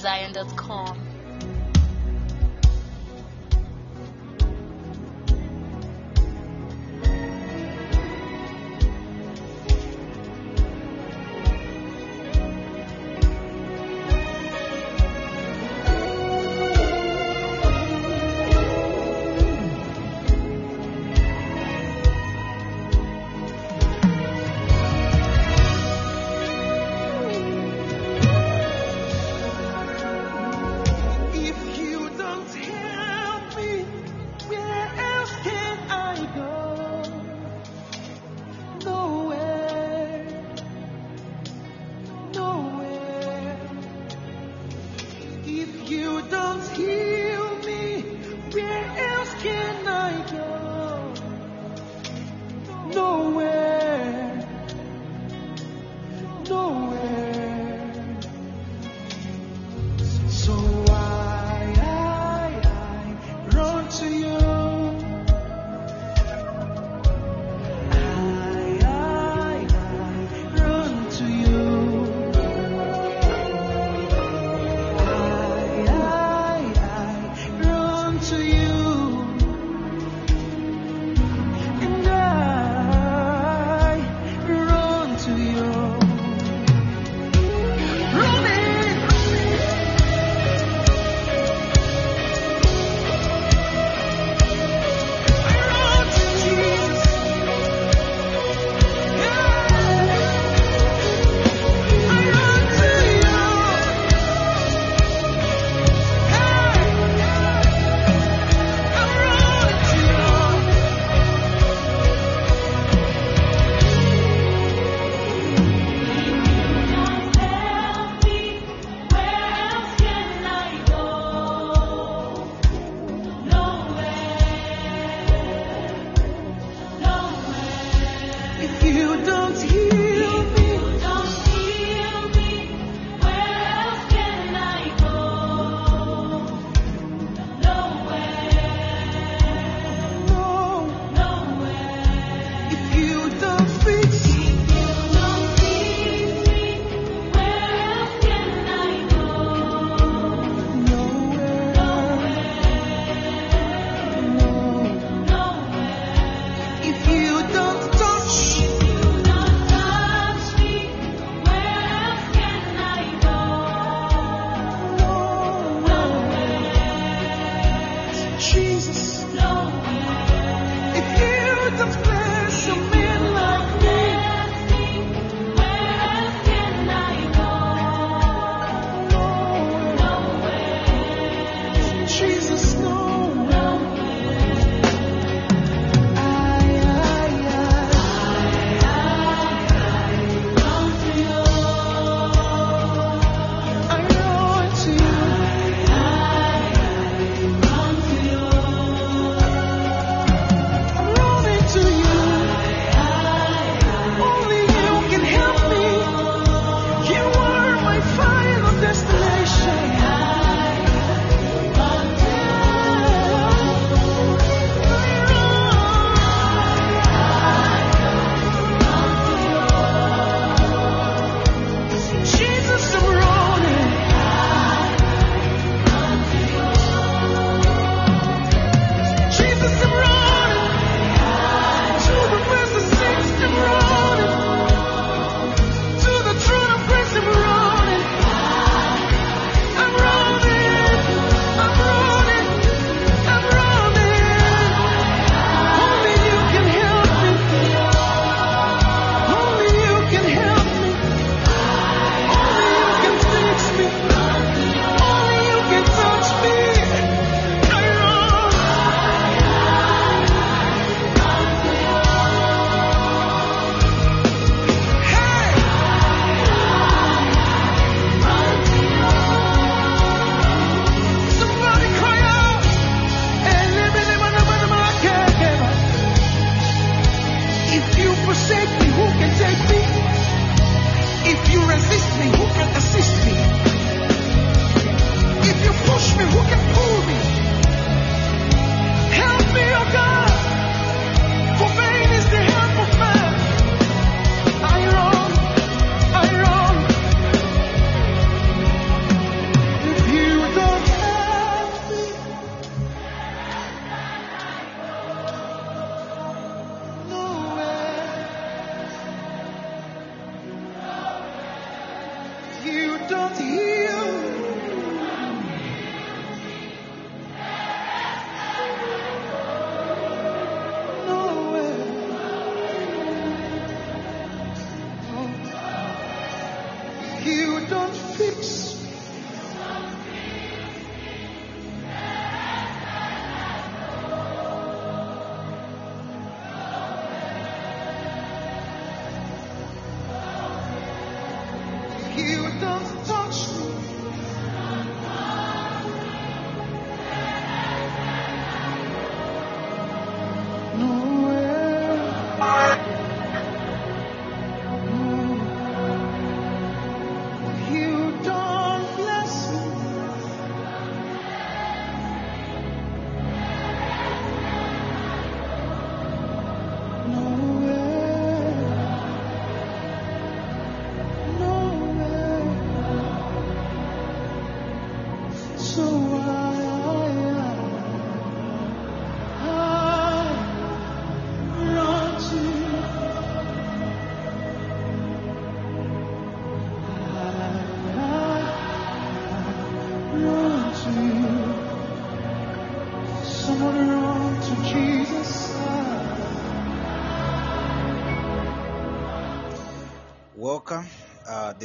praisezion.com. you don't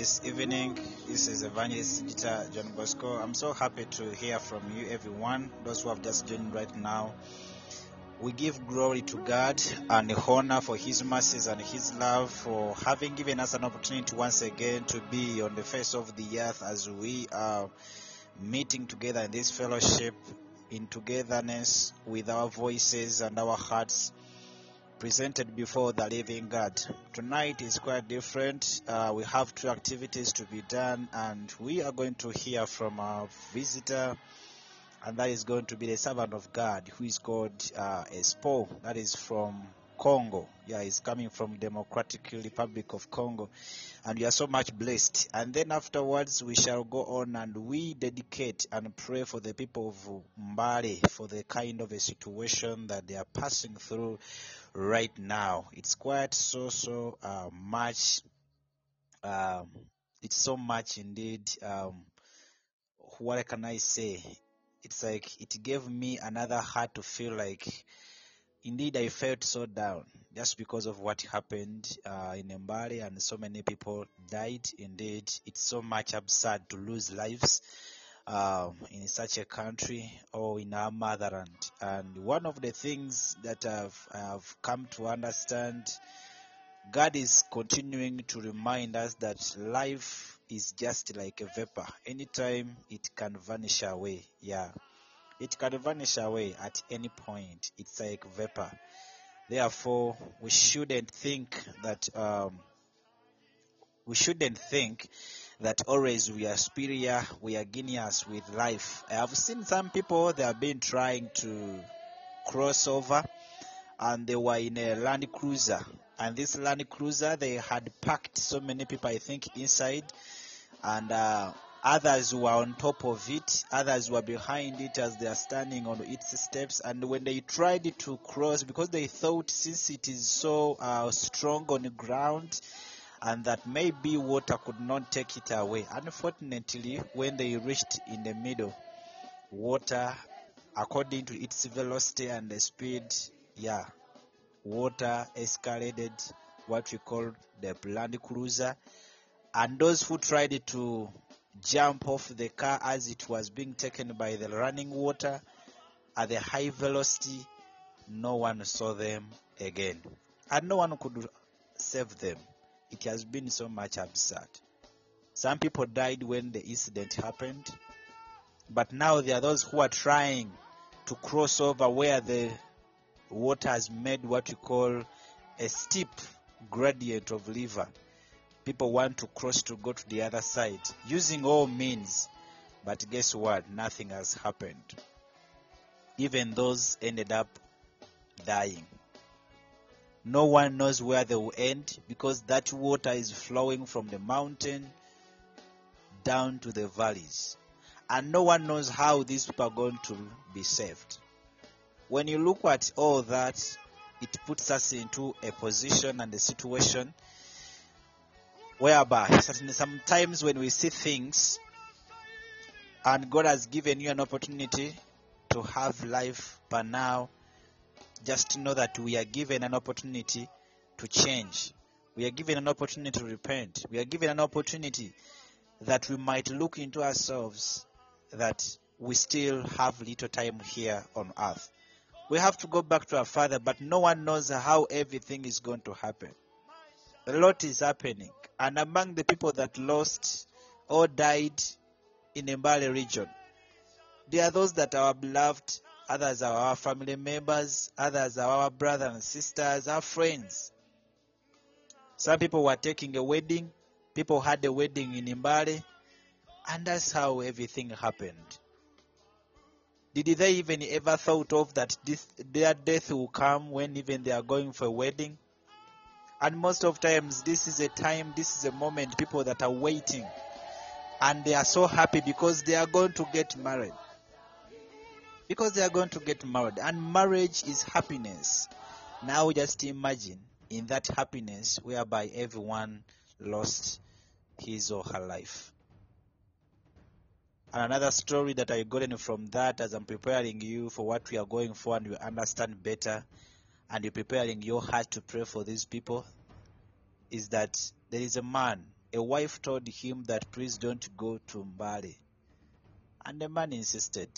this evening. This is Evangelist Dieter John Bosco. I'm so happy to hear from you, everyone. Those who have just joined right now. We give glory to God and honor for His mercies and His love for having given us an opportunity once again to be on the face of the earth as we are meeting together in this fellowship, in togetherness with our voices and our hearts presented before the living God. Tonight is quite different. Uh, we have two activities to be done, and we are going to hear from our visitor, and that is going to be the servant of God, who is called uh, Espo. That is from Congo. Yeah, he's coming from Democratic Republic of Congo, and we are so much blessed. And then afterwards, we shall go on and we dedicate and pray for the people of Mbale for the kind of a situation that they are passing through right now. It's quite so so uh, much. Um, it's so much indeed. Um, what can I say? It's like it gave me another heart to feel like indeed I felt so down just because of what happened uh, in Mbale and so many people died. Indeed, it's so much absurd to lose lives um, in such a country or in our motherland. And one of the things that I've, I've come to understand, God is continuing to remind us that life is just like a vapor. Anytime it can vanish away. Yeah. It can vanish away at any point. It's like vapor. Therefore, we shouldn't think that um, we shouldn't think that always we are superior, we are genius with life. I have seen some people they have been trying to cross over and they were in a Land Cruiser. And this Land Cruiser they had packed so many people I think inside and uh, others were on top of it, others were behind it as they are standing on its steps. And when they tried to cross, because they thought since it is so uh, strong on the ground, and that maybe water could not take it away. Unfortunately, when they reached in the middle, water, according to its velocity and the speed, yeah, water escalated what we call the land cruiser. And those who tried to jump off the car as it was being taken by the running water at the high velocity, no one saw them again. And no one could save them. It has been so much absurd. Some people died when the incident happened, but now there are those who are trying to cross over where the water has made what we call a steep gradient of river. People want to cross to go to the other side using all means, but guess what? Nothing has happened. Even those ended up dying. No one knows where they will end because that water is flowing from the mountain down to the valleys. And no one knows how these people are going to be saved. When you look at all that, it puts us into a position and a situation whereby sometimes when we see things and God has given you an opportunity to have life, but now just know that we are given an opportunity to change. We are given an opportunity to repent. We are given an opportunity that we might look into ourselves that we still have little time here on earth. We have to go back to our Father, but no one knows how everything is going to happen. A lot is happening. And among the people that lost or died in the Mbale region, there are those that are beloved, others are our family members, others are our brothers and sisters, our friends. Some people were taking a wedding, people had a wedding in Mbale, and that's how everything happened. Did they even ever thought of that this, their death will come when even they are going for a wedding? And most of times, this is a time, this is a moment, people that are waiting, and they are so happy because they are going to get married. Because they are going to get married, and marriage is happiness. Now, just imagine in that happiness whereby everyone lost his or her life. And another story that I gotten from that as I'm preparing you for what we are going for and you understand better and you're preparing your heart to pray for these people is that there is a man, a wife told him that please don't go to Mbale. And the man insisted.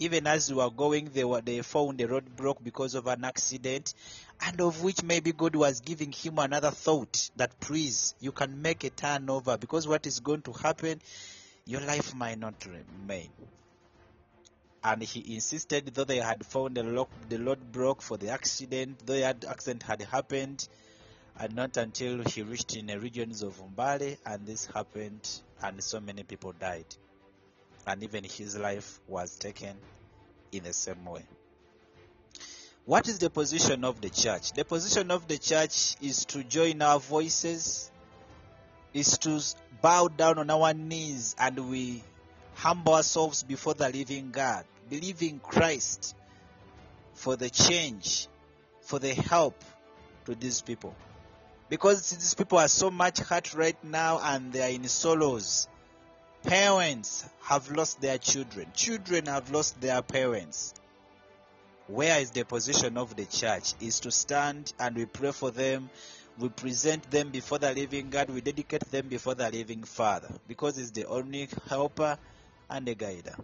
Even as they were going, they were they found a roadblock because of an accident, and of which maybe God was giving him another thought that please you can make a turnover because what is going to happen your life might not remain. And he insisted, though they had found the lock, the load broke for the accident, though the accident had happened, and not until he reached in the regions of Umbale, and this happened, and so many people died, and even his life was taken in the same way. What is the position of the church? The position of the church is to join our voices, is to bow down on our knees and we humble ourselves before the living God, believing Christ for the change, for the help to these people. Because these people are so much hurt right now and they are in sorrows. Parents have lost their children, children have lost their parents. Where is the position of the church? Is to stand and we pray for them we present them before the living God, we dedicate them before the living Father because He's the only helper and the guider.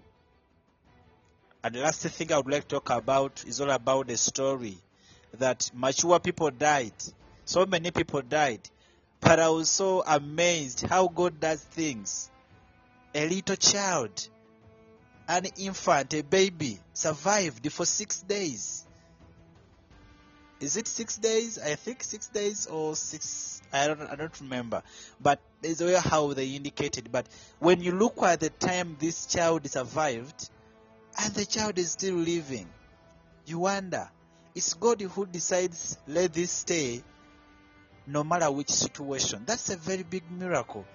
And the last thing I would like to talk about is all about the story that mature people died. So many people died. But I was so amazed how God does things. A little child, an infant, a baby, survived for six days is it six days? I think six days or six. I don't. I don't remember. But way how they indicated. But when you look at the time this child survived, and the child is still living, you wonder, it's God who decides let this stay, no matter which situation. That's a very big miracle,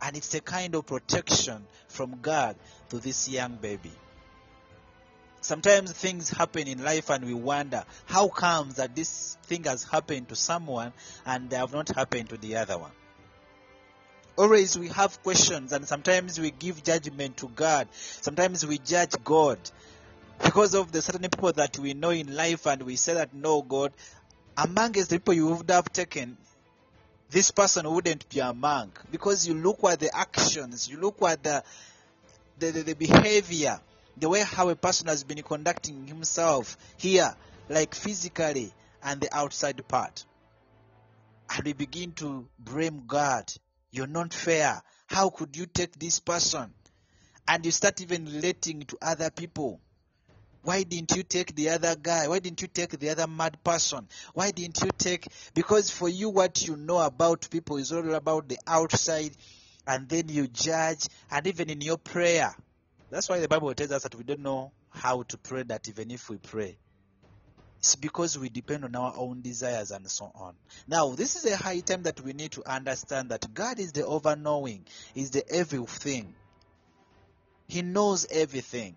and it's a kind of protection from God to this young baby. Sometimes things happen in life and we wonder how comes that this thing has happened to someone and they have not happened to the other one. Always we have questions and sometimes we give judgment to God. Sometimes we judge God because of the certain people that we know in life and we say that no God, amongst the people you would have taken, this person wouldn't be among because you look at the actions, you look at the the, the, the behavior the way how a person has been conducting himself here, like physically and the outside part. And we begin to blame God. You're not fair. How could you take this person? And you start even relating to other people. Why didn't you take the other guy? Why didn't you take the other mad person? Why didn't you take? Because for you, what you know about people is all about the outside, and then you judge, and even in your prayer, that's why the Bible tells us that we don't know how to pray, that even if we pray, it's because we depend on our own desires and so on. Now, this is a high time that we need to understand that God is the over knowing, is the everything. He knows everything.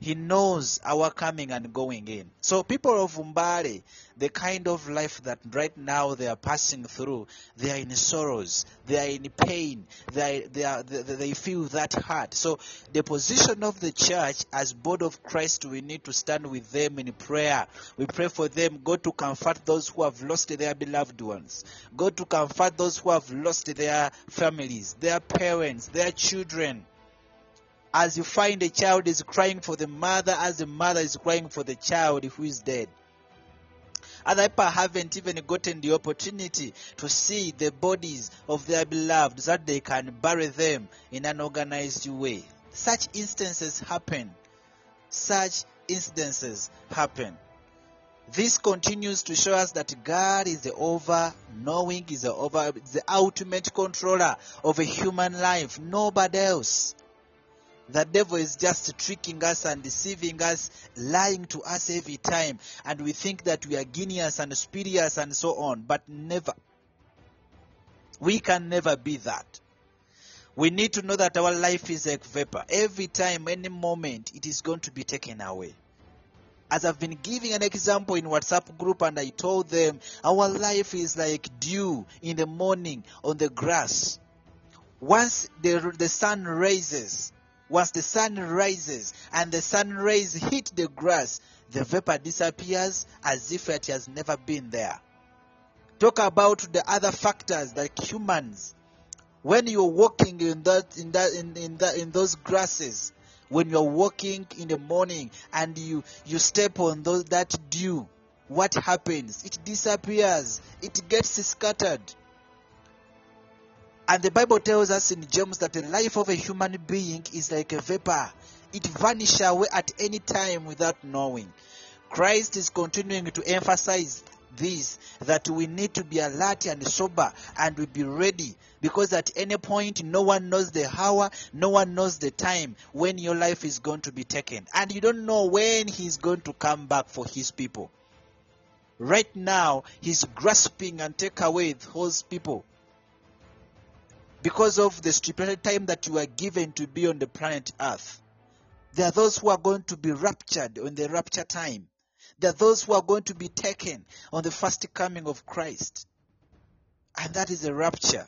He knows our coming and going in. So people of Umbari, the kind of life that right now they are passing through, they are in sorrows, they are in pain, they, are, they, are, they, they feel that hurt. So the position of the church as body of Christ, we need to stand with them in prayer. We pray for them. God to comfort those who have lost their beloved ones. God to comfort those who have lost their families, their parents, their children as you find a child is crying for the mother as the mother is crying for the child who is dead. Other people haven't even gotten the opportunity to see the bodies of their beloved so that they can bury them in an organized way. Such instances happen. Such instances happen. This continues to show us that God is the over knowing, is the over, the ultimate controller of a human life. Nobody else. The devil is just tricking us and deceiving us, lying to us every time, and we think that we are genius and spurious and so on, but never. We can never be that. We need to know that our life is like vapor. Every time, any moment, it is going to be taken away. As I've been giving an example in WhatsApp group, and I told them, our life is like dew in the morning on the grass. Once the, the sun rises, once the sun rises and the sun rays hit the grass, the vapor disappears as if it has never been there. Talk about the other factors like humans. When you're walking in that in that in, in that in those grasses, when you're walking in the morning and you you step on those that dew, what happens? It disappears. It gets scattered. And the Bible tells us in James that the life of a human being is like a vapor. It vanishes away at any time without knowing. Christ is continuing to emphasize this that we need to be alert and sober and we be ready because at any point no one knows the hour, no one knows the time when your life is going to be taken. And you don't know when he's going to come back for his people. Right now, he's grasping and take away those people because of the stipulated time that you are given to be on the planet Earth. There are those who are going to be raptured on the rapture time. There are those who are going to be taken on the first coming of Christ. And that is a rapture.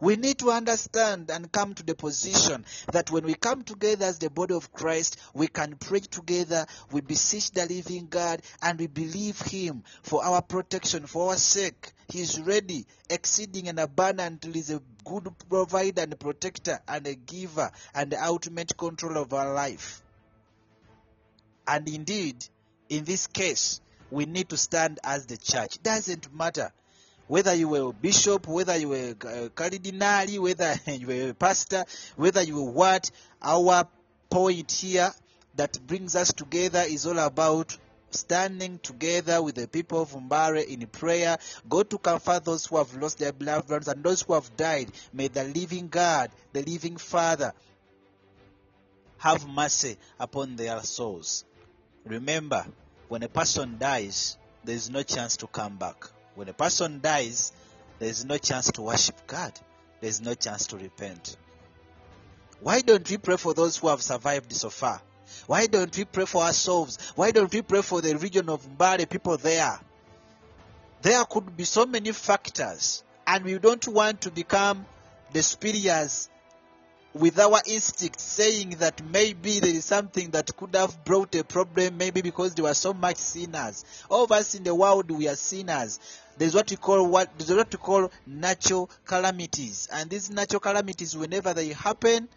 We need to understand and come to the position that when we come together as the body of Christ, we can pray together, we beseech the living God, and we believe Him for our protection, for our sake. He is ready, exceeding and abundantly, is a good provider and protector and a giver and the ultimate control of our life. And indeed, in this case, we need to stand as the church. Doesn't matter whether you were a bishop, whether you were a cardinal, whether you were a pastor, whether you were what, our point here that brings us together is all about standing together with the people of Umbare in prayer. God to comfort those who have lost their beloved ones and those who have died. May the living God, the living Father, have mercy upon their souls. Remember, when a person dies, there is no chance to come back. When a person dies, there is no chance to worship God. There is no chance to repent. Why don't we pray for those who have survived so far? Why don't we pray for ourselves? Why don't we pray for the region of Mbale, people there? There could be so many factors, and we don't want to become the with our instinct saying that maybe there is something that could have brought a problem, maybe because there were so much sinners. All of us in the world, we are sinners. There's what we call what there's what we call natural calamities, and these natural calamities, whenever they happen,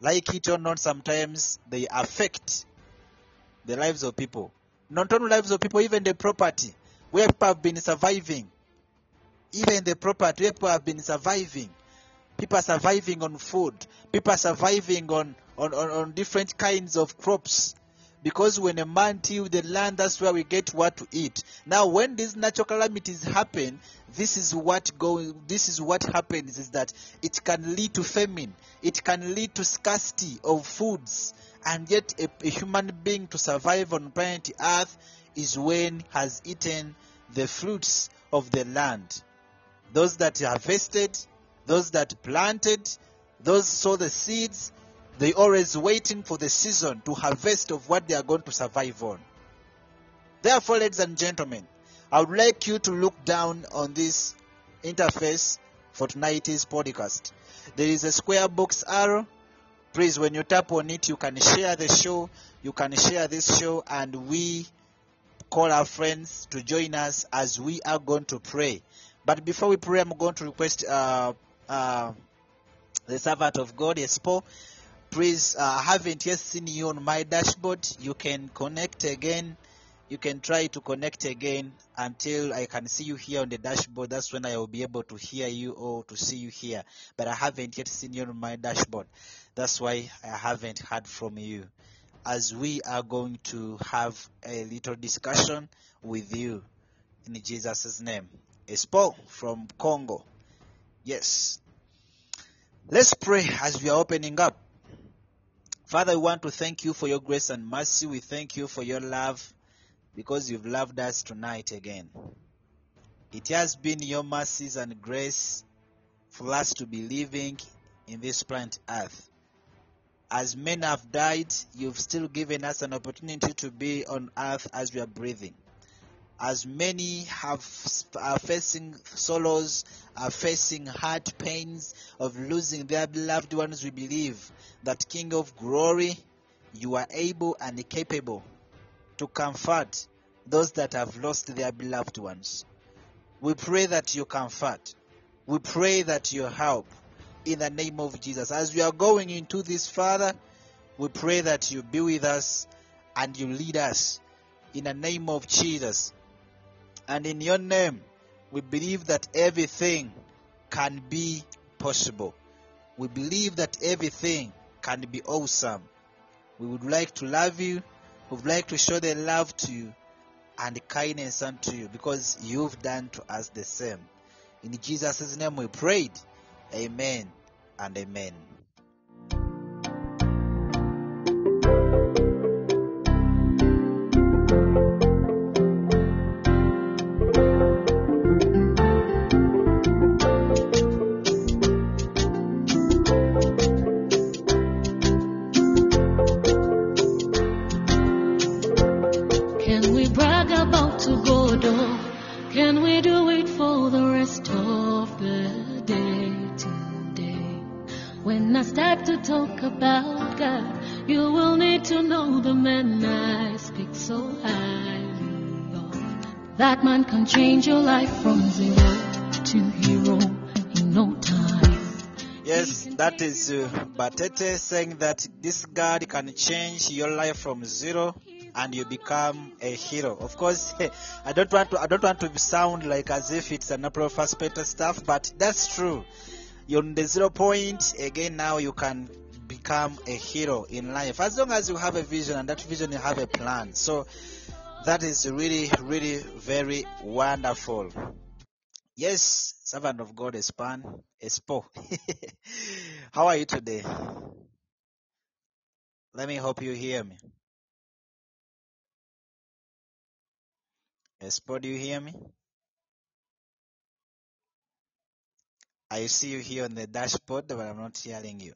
like it or not, sometimes they affect the lives of people. Not only lives of people, even the property where people have been surviving. Even the property where people have been surviving. People are surviving on food. People are surviving on, on, on, on different kinds of crops. Because when a man till the land, that's where we get what to eat. Now, when these natural calamities happen, this is what go, This is what happens: is that it can lead to famine. It can lead to scarcity of foods, and yet a, a human being to survive on planet Earth is when has eaten the fruits of the land. Those that harvested, those that planted, those sow the seeds, They are always waiting for the season to harvest of what they are going to survive on. Therefore, ladies and gentlemen, I would like you to look down on this interface for tonight's podcast. There is a square box arrow. Please, when you tap on it, you can share the show. You can share this show, and we call our friends to join us as we are going to pray. But before we pray, I'm going to request uh, uh, the servant of God, Espo. Please, uh, I haven't yet seen you on my dashboard. You can connect again. You can try to connect again until I can see you here on the dashboard. That's when I will be able to hear you or to see you here. But I haven't yet seen you on my dashboard. That's why I haven't heard from you. As we are going to have a little discussion with you in Jesus' name. Espo from Congo. Yes. Let's pray as we are opening up. Father, we want to thank you for your grace and mercy. We thank you for your love because you've loved us tonight again. It has been your mercies and grace for us to be living in this planet Earth. As men have died, you've still given us an opportunity to be on earth as we are breathing. As many have are facing sorrows, are facing heart pains of losing their beloved ones, we believe that King of Glory, you are able and capable to comfort those that have lost their beloved ones. We pray that you comfort. We pray that you help in the name of Jesus. As we are going into this, Father, we pray that you be with us and you lead us in the name of Jesus. And in your name, we believe that everything can be possible. We believe that everything can be awesome. We would like to love you. We would like to show the love to you and kindness unto you because you've done to us the same. In Jesus' name we prayed. Amen and amen. Change your life from zero to hero in no time. Yes, that is uh, Batete saying that this God can change your life from zero and you become a hero. Of course, I don't want to I don't want to sound like as if it's an April first better stuff, but that's true. You're on the zero point again. Now you can become a hero in life as long as you have a vision and that vision you have a plan. So that is really, really very wonderful. Yes, servant of God, Espan, Espo. How are you today? Let me hope you hear me. Espo, do you hear me? I see you here on the dashboard, but I'm not hearing you.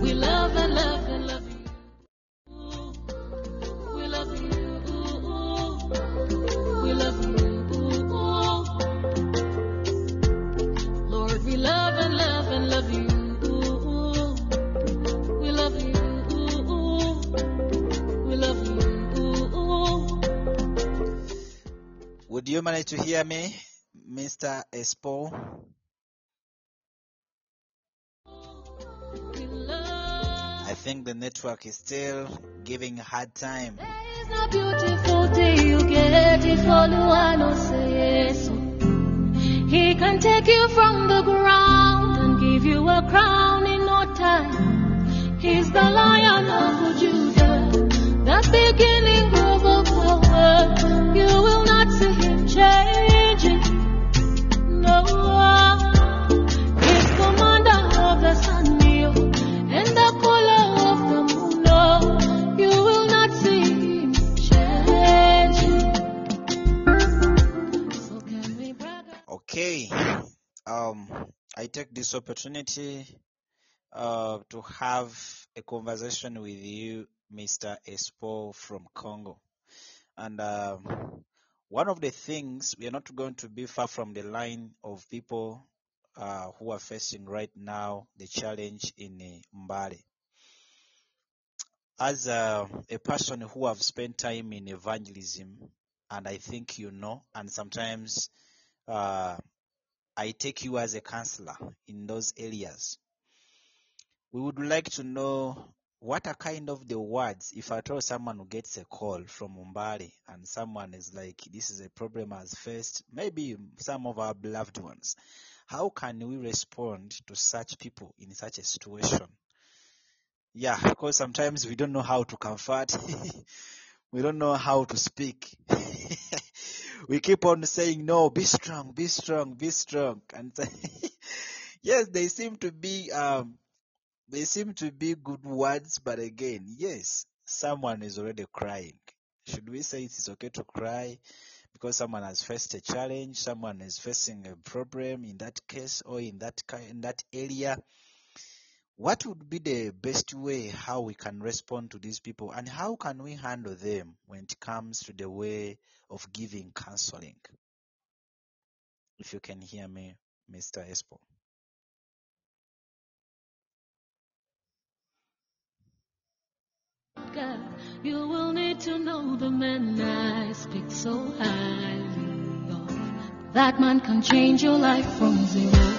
We love and love you manage to hear me, Mr. Espo? I think the network is still giving hard time. He can take you from the ground and give you a crown in no time. He's the lion of Judah, the beginning Okay. Um, I take this opportunity uh, to have a conversation with you, Mr. Espo from Congo. And um, one of the things, we are not going to be far from the line of people uh, who are facing right now the challenge in uh, Mbale. As a, a person who have spent time in evangelism, and I think you know, and sometimes uh, I take you as a counselor in those areas. We would like to know what are kind of the words if at all someone who gets a call from Umbali and someone is like, this is a problem as faced, maybe some of our beloved ones. How can we respond to such people in such a situation? Yeah, because sometimes we don't know how to comfort. we don't know how to speak. we keep on saying, no, be strong, be strong, be strong. And yes, they seem to be, um, they seem to be good words, but again, yes, someone is already crying. Should we say it is okay to cry because someone has faced a challenge, someone is facing a problem in that case or in that in that area? What would be the best way how we can respond to these people and how can we handle them when it comes to the way of giving counseling? If you can hear me, Mr. Espo. God, you will need to know the man I speak so highly of. That man can change your life from zero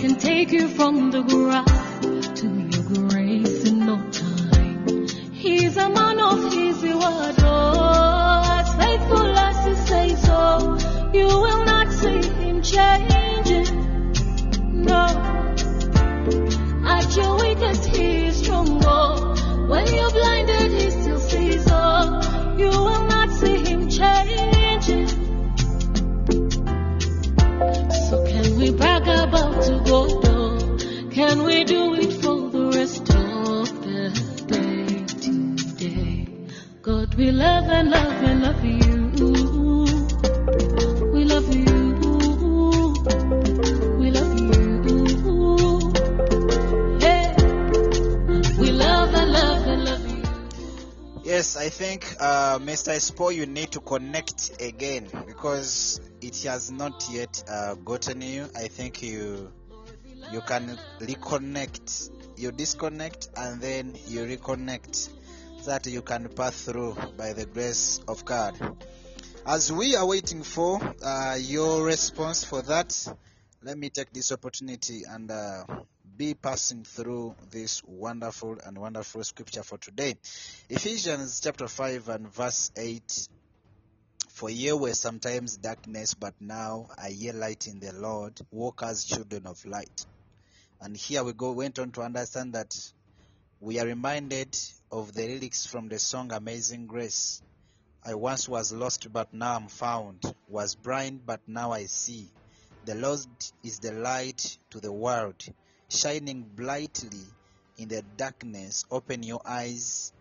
can take you from the ground to your grace in no time. He's a man of his word, oh. We love and love and love you. We love you. We love you. Hey. We love and love and love you. Yes, I think, uh, Mr. Espo, you need to connect again because it has not yet uh, gotten you. I think you you can reconnect. You disconnect and then you reconnect that you can pass through by the grace of God. As we are waiting for uh, your response for that, let me take this opportunity and uh, be passing through this wonderful and wonderful scripture for today. Ephesians chapter 5 and verse 8. For ye were sometimes darkness, but now are ye light in the Lord. Walk as children of light. And here we go went on to understand that we are reminded of the lyrics from the song Amazing Grace. I once was lost, but now I'm found. Was blind, but now I see. The Lord is the light to the world, shining brightly in the darkness. Open your eyes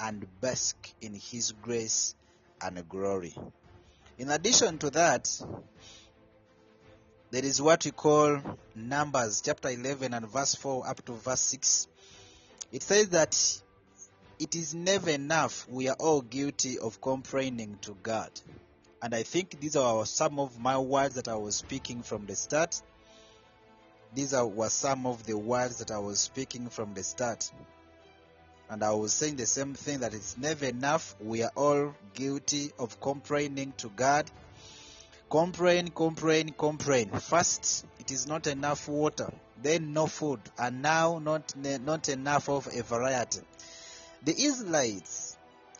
and bask in His grace and glory. In addition to that, there is what we call Numbers chapter 11 and verse 4 up to verse 6. It says that it is never enough. We are all guilty of complaining to God. And I think these are some of my words that I was speaking from the start. These are, were some of the words that I was speaking from the start. And I was saying the same thing that it's never enough. We are all guilty of complaining to God. Complain, complain, complain. First, it is not enough water. Then no food. And now not, not enough of a variety. The Israelites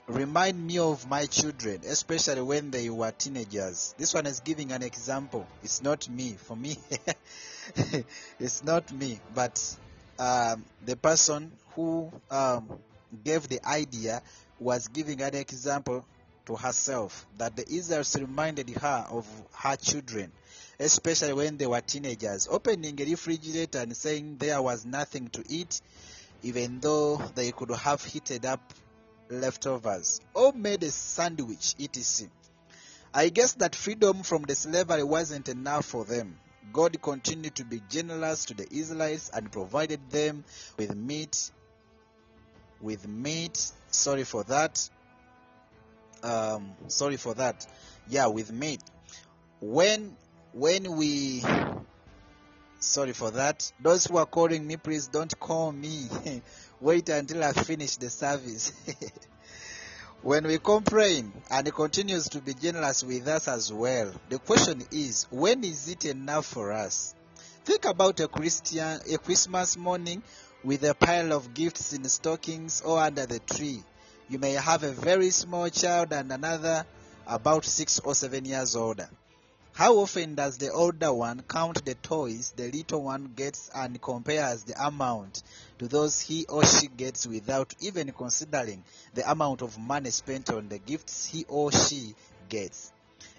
remind me of my children, especially when they were teenagers. This one is giving an example. It's not me. For me, it's not me, but um, the person who um, gave the idea was giving an example to herself that the Israelites reminded her of her children, especially when they were teenagers, opening a refrigerator and saying there was nothing to eat, even though they could have heated up leftovers or made a sandwich, etc. I guess that freedom from the slavery wasn't enough for them. God continued to be generous to the Israelites and provided them with meat. With meat, sorry for that. Um, sorry for that. Yeah, with meat. When when we sorry for that. Those who are calling me, please don't call me. Wait until I finish the service. when we complain and he continues to be generous with us as well, the question is, when is it enough for us? Think about a Christian, a Christmas morning with a pile of gifts in stockings or under the tree. You may have a very small child and another about six or seven years older. How often does the older one count the toys the little one gets and compares the amount to those he or she gets without even considering the amount of money spent on the gifts he or she gets?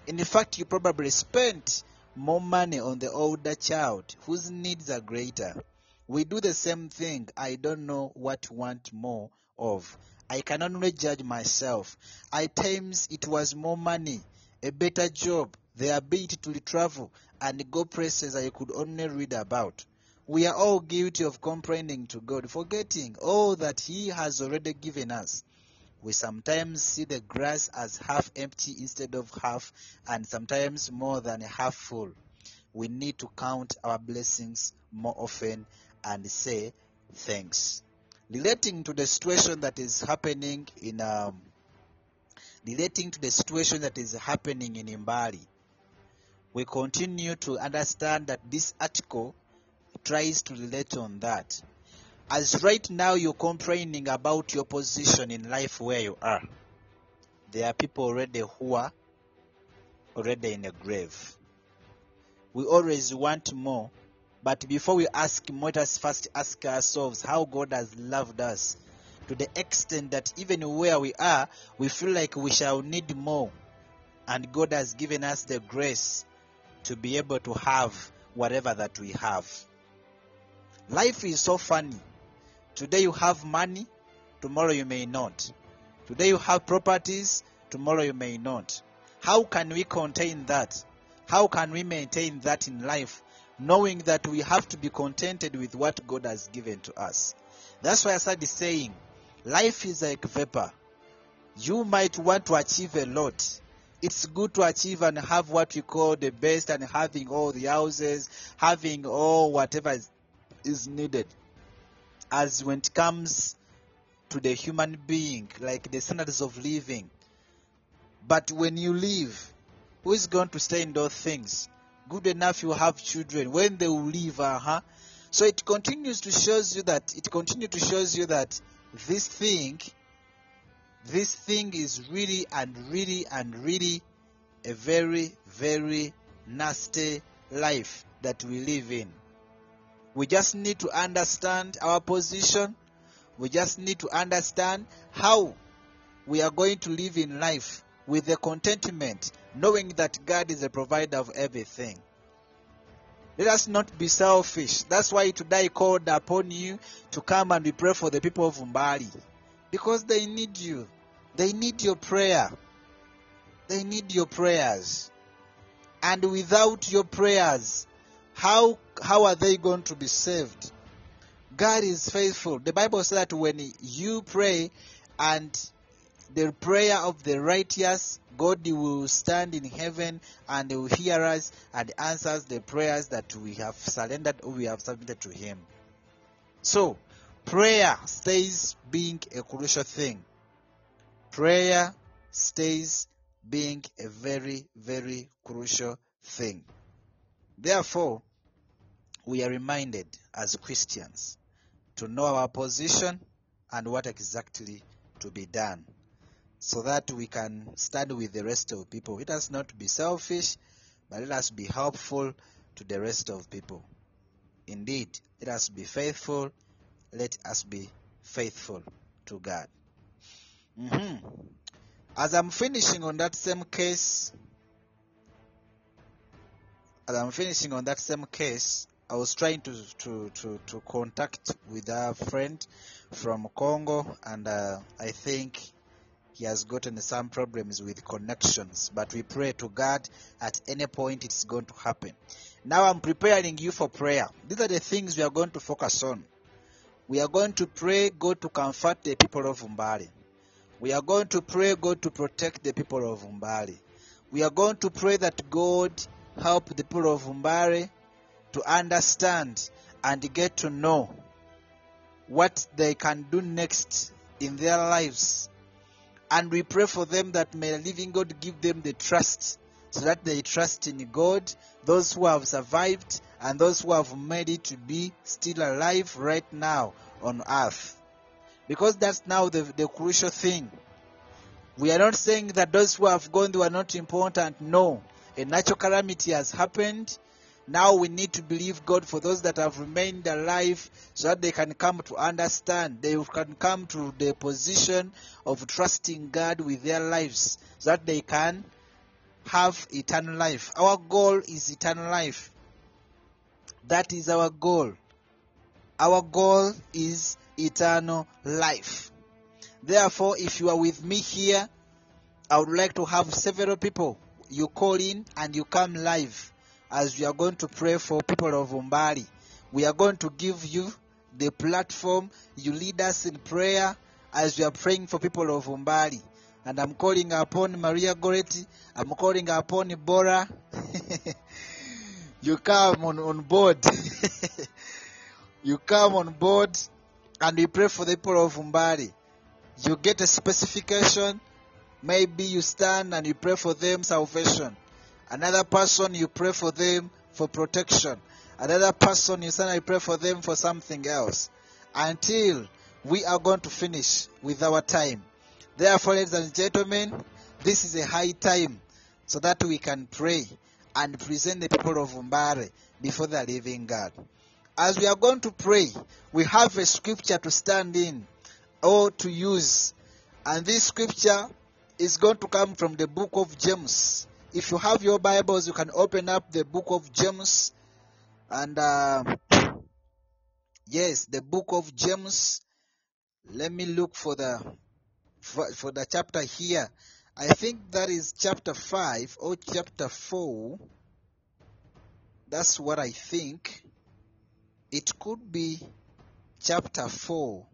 In fact, you probably spent more money on the older child whose needs are greater. We do the same thing. I don't know what want more of. I can only judge myself. At times it was more money, a better job, the ability to travel and go places I could only read about. We are all guilty of complaining to God, forgetting all that He has already given us. We sometimes see the grass as half empty instead of half, and sometimes more than half full. We need to count our blessings more often and say thanks. Relating to the situation that is happening in um, relating to the situation that is happening in Mbale, we continue to understand that this article tries to relate on that. As right now you're complaining about your position in life where you are, there are people already who are already in a grave. We always want more, but before we ask let us first ask ourselves how God has loved us to the extent that even where we are, we feel like we shall need more. And God has given us the grace to be able to have whatever that we have. Life is so funny. Today you have money, tomorrow you may not. Today you have properties, tomorrow you may not. How can we contain that? How can we maintain that in life, knowing that we have to be contented with what God has given to us? That's why I started saying, life is like vapor. You might want to achieve a lot. It's good to achieve and have what we call the best and having all the houses, having all whatever is, is needed. As when it comes to the human being, like the standards of living. But when you leave, who is going to stay in those things? Good enough you have children. When they will leave, uh-huh. So it continues to shows you that it continues to shows you that this thing this thing is really and really and really a very very nasty life that we live in we just need to understand our position we just need to understand how we are going to live in life with the contentment knowing that god is the provider of everything let us not be selfish. That's why today I called upon you to come and we pray for the people of Mbale. Because they need you. They need your prayer. They need your prayers. And without your prayers, how how are they going to be saved? God is faithful. The Bible says that when you pray and the prayer of the righteous, God will stand in heaven and will hear us and answers the prayers that we have surrendered or we have submitted to Him. So, prayer stays being a crucial thing. Prayer stays being a very, very crucial thing. Therefore, we are reminded as Christians to know our position and what exactly to be done so that we can stand with the rest of people. Let us not be selfish, but let us be helpful to the rest of people. Indeed, let us be faithful. Let us be faithful to God. Mhm. As I'm finishing on that same case, as I'm finishing on that same case, I was trying to to to, to contact with a friend from Congo, and uh, I think he has gotten some problems with connections. But we pray to God at any point it's going to happen. Now I'm preparing you for prayer. These are the things we are going to focus on. We are going to pray God to comfort the people of Mbale. We are going to pray God to protect the people of Mbale. We are going to pray that God help the people of Mbale to understand and get to know what they can do next in their lives. And we pray for them that may living God give them the trust so that they trust in God, those who have survived and those who have made it to be still alive right now on earth. Because that's now the, the crucial thing. We are not saying that those who have gone were not important. No. A natural calamity has happened. Now we need to believe God for those that have remained alive so that they can come to understand. They can come to the position of trusting God with their lives so that they can have eternal life. Our goal is eternal life. That is our goal. Our goal is eternal life. Therefore, if you are with me here, I would like to have several people. You call in and you come live as we are going to pray for people of Mbale. We are going to give you the platform. You lead us in prayer as we are praying for people of Mbale. And I'm calling upon Maria Goretti. I'm calling upon Bora. you come on, on board. you come on board and we pray for the people of Mbale. You get a specification. Maybe you stand and you pray for them salvation. Another person you pray for them for protection. Another person you stand and you pray for them for something else. Until we are going to finish with our time. Therefore, ladies and gentlemen, this is a high time so that we can pray and present the people of Mbale before the living God. As we are going to pray, we have a scripture to stand in or to use. And this scripture is going to come from the book of James. If you have your Bibles, you can open up the book of James. And uh, yes, the book of James. Let me look for the for, for the chapter here. I think that is chapter 5 or chapter 4. That's what I think. It could be chapter 4.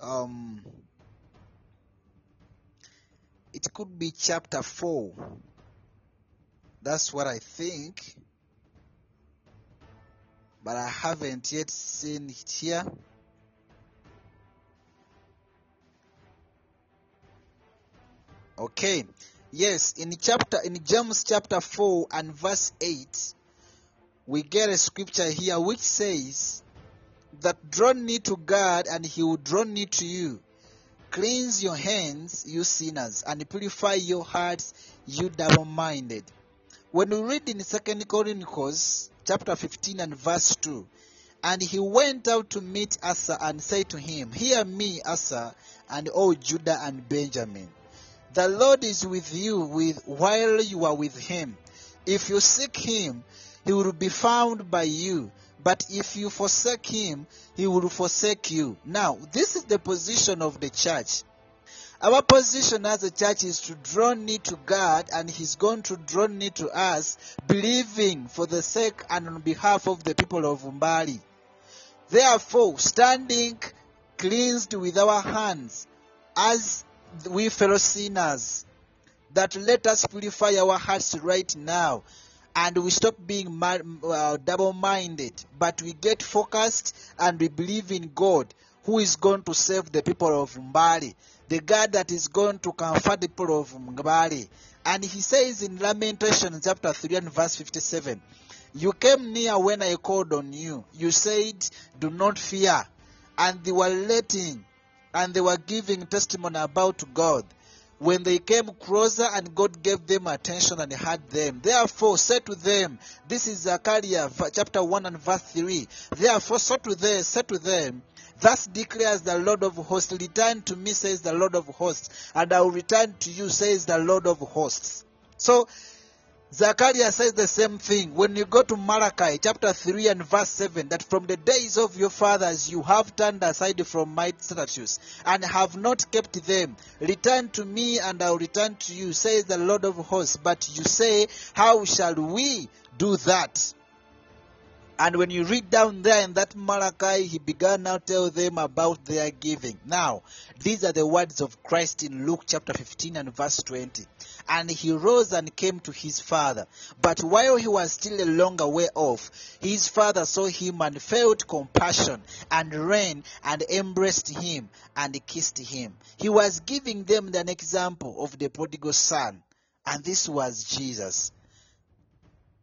Um, it could be chapter 4. That's what I think. But I haven't yet seen it here. Okay. Yes, in chapter in James chapter 4 and verse 8, we get a scripture here which says that draw near to God and he will draw near to you. Cleanse your hands, you sinners, and purify your hearts, you double-minded. When we read in 2 Corinthians chapter 15 and verse 2, and he went out to meet Asa and said to him, Hear me, Asa, and all Judah and Benjamin. The Lord is with you with, while you are with him. If you seek him, he will be found by you. But if you forsake him, he will forsake you. Now, this is the position of the church. Our position as a church is to draw near to God, and He's going to draw near to us, believing for the sake and on behalf of the people of Mbale. Therefore, standing cleansed with our hands, as we fellow sinners, that let us purify our hearts right now and we stop being uh, double minded, but we get focused and we believe in God who is going to save the people of Mbale, the God that is going to comfort the people of Mbale. And he says in Lamentation chapter 3 and verse 57, You came near when I called on you. You said, Do not fear. And they were letting and they were giving testimony about God when they came closer and God gave them attention and heard them. Therefore, say to them, this is Zechariah chapter 1 and verse 3. Therefore, say to them, say to them, Thus declares the Lord of hosts, return to me, says the Lord of hosts, and I will return to you, says the Lord of hosts. So, Zechariah says the same thing when you go to Malachi chapter 3 and verse 7 that from the days of your fathers you have turned aside from my statutes and have not kept them. Return to me and I'll return to you, says the Lord of hosts. But you say, How shall we do that? And when you read down there in that Malachi, he began now tell them about their giving. Now, these are the words of Christ in Luke chapter 15 and verse 20. And he rose and came to his father. But while he was still a longer way off, his father saw him and felt compassion and ran and embraced him and kissed him. He was giving them an example of the prodigal son. And this was Jesus.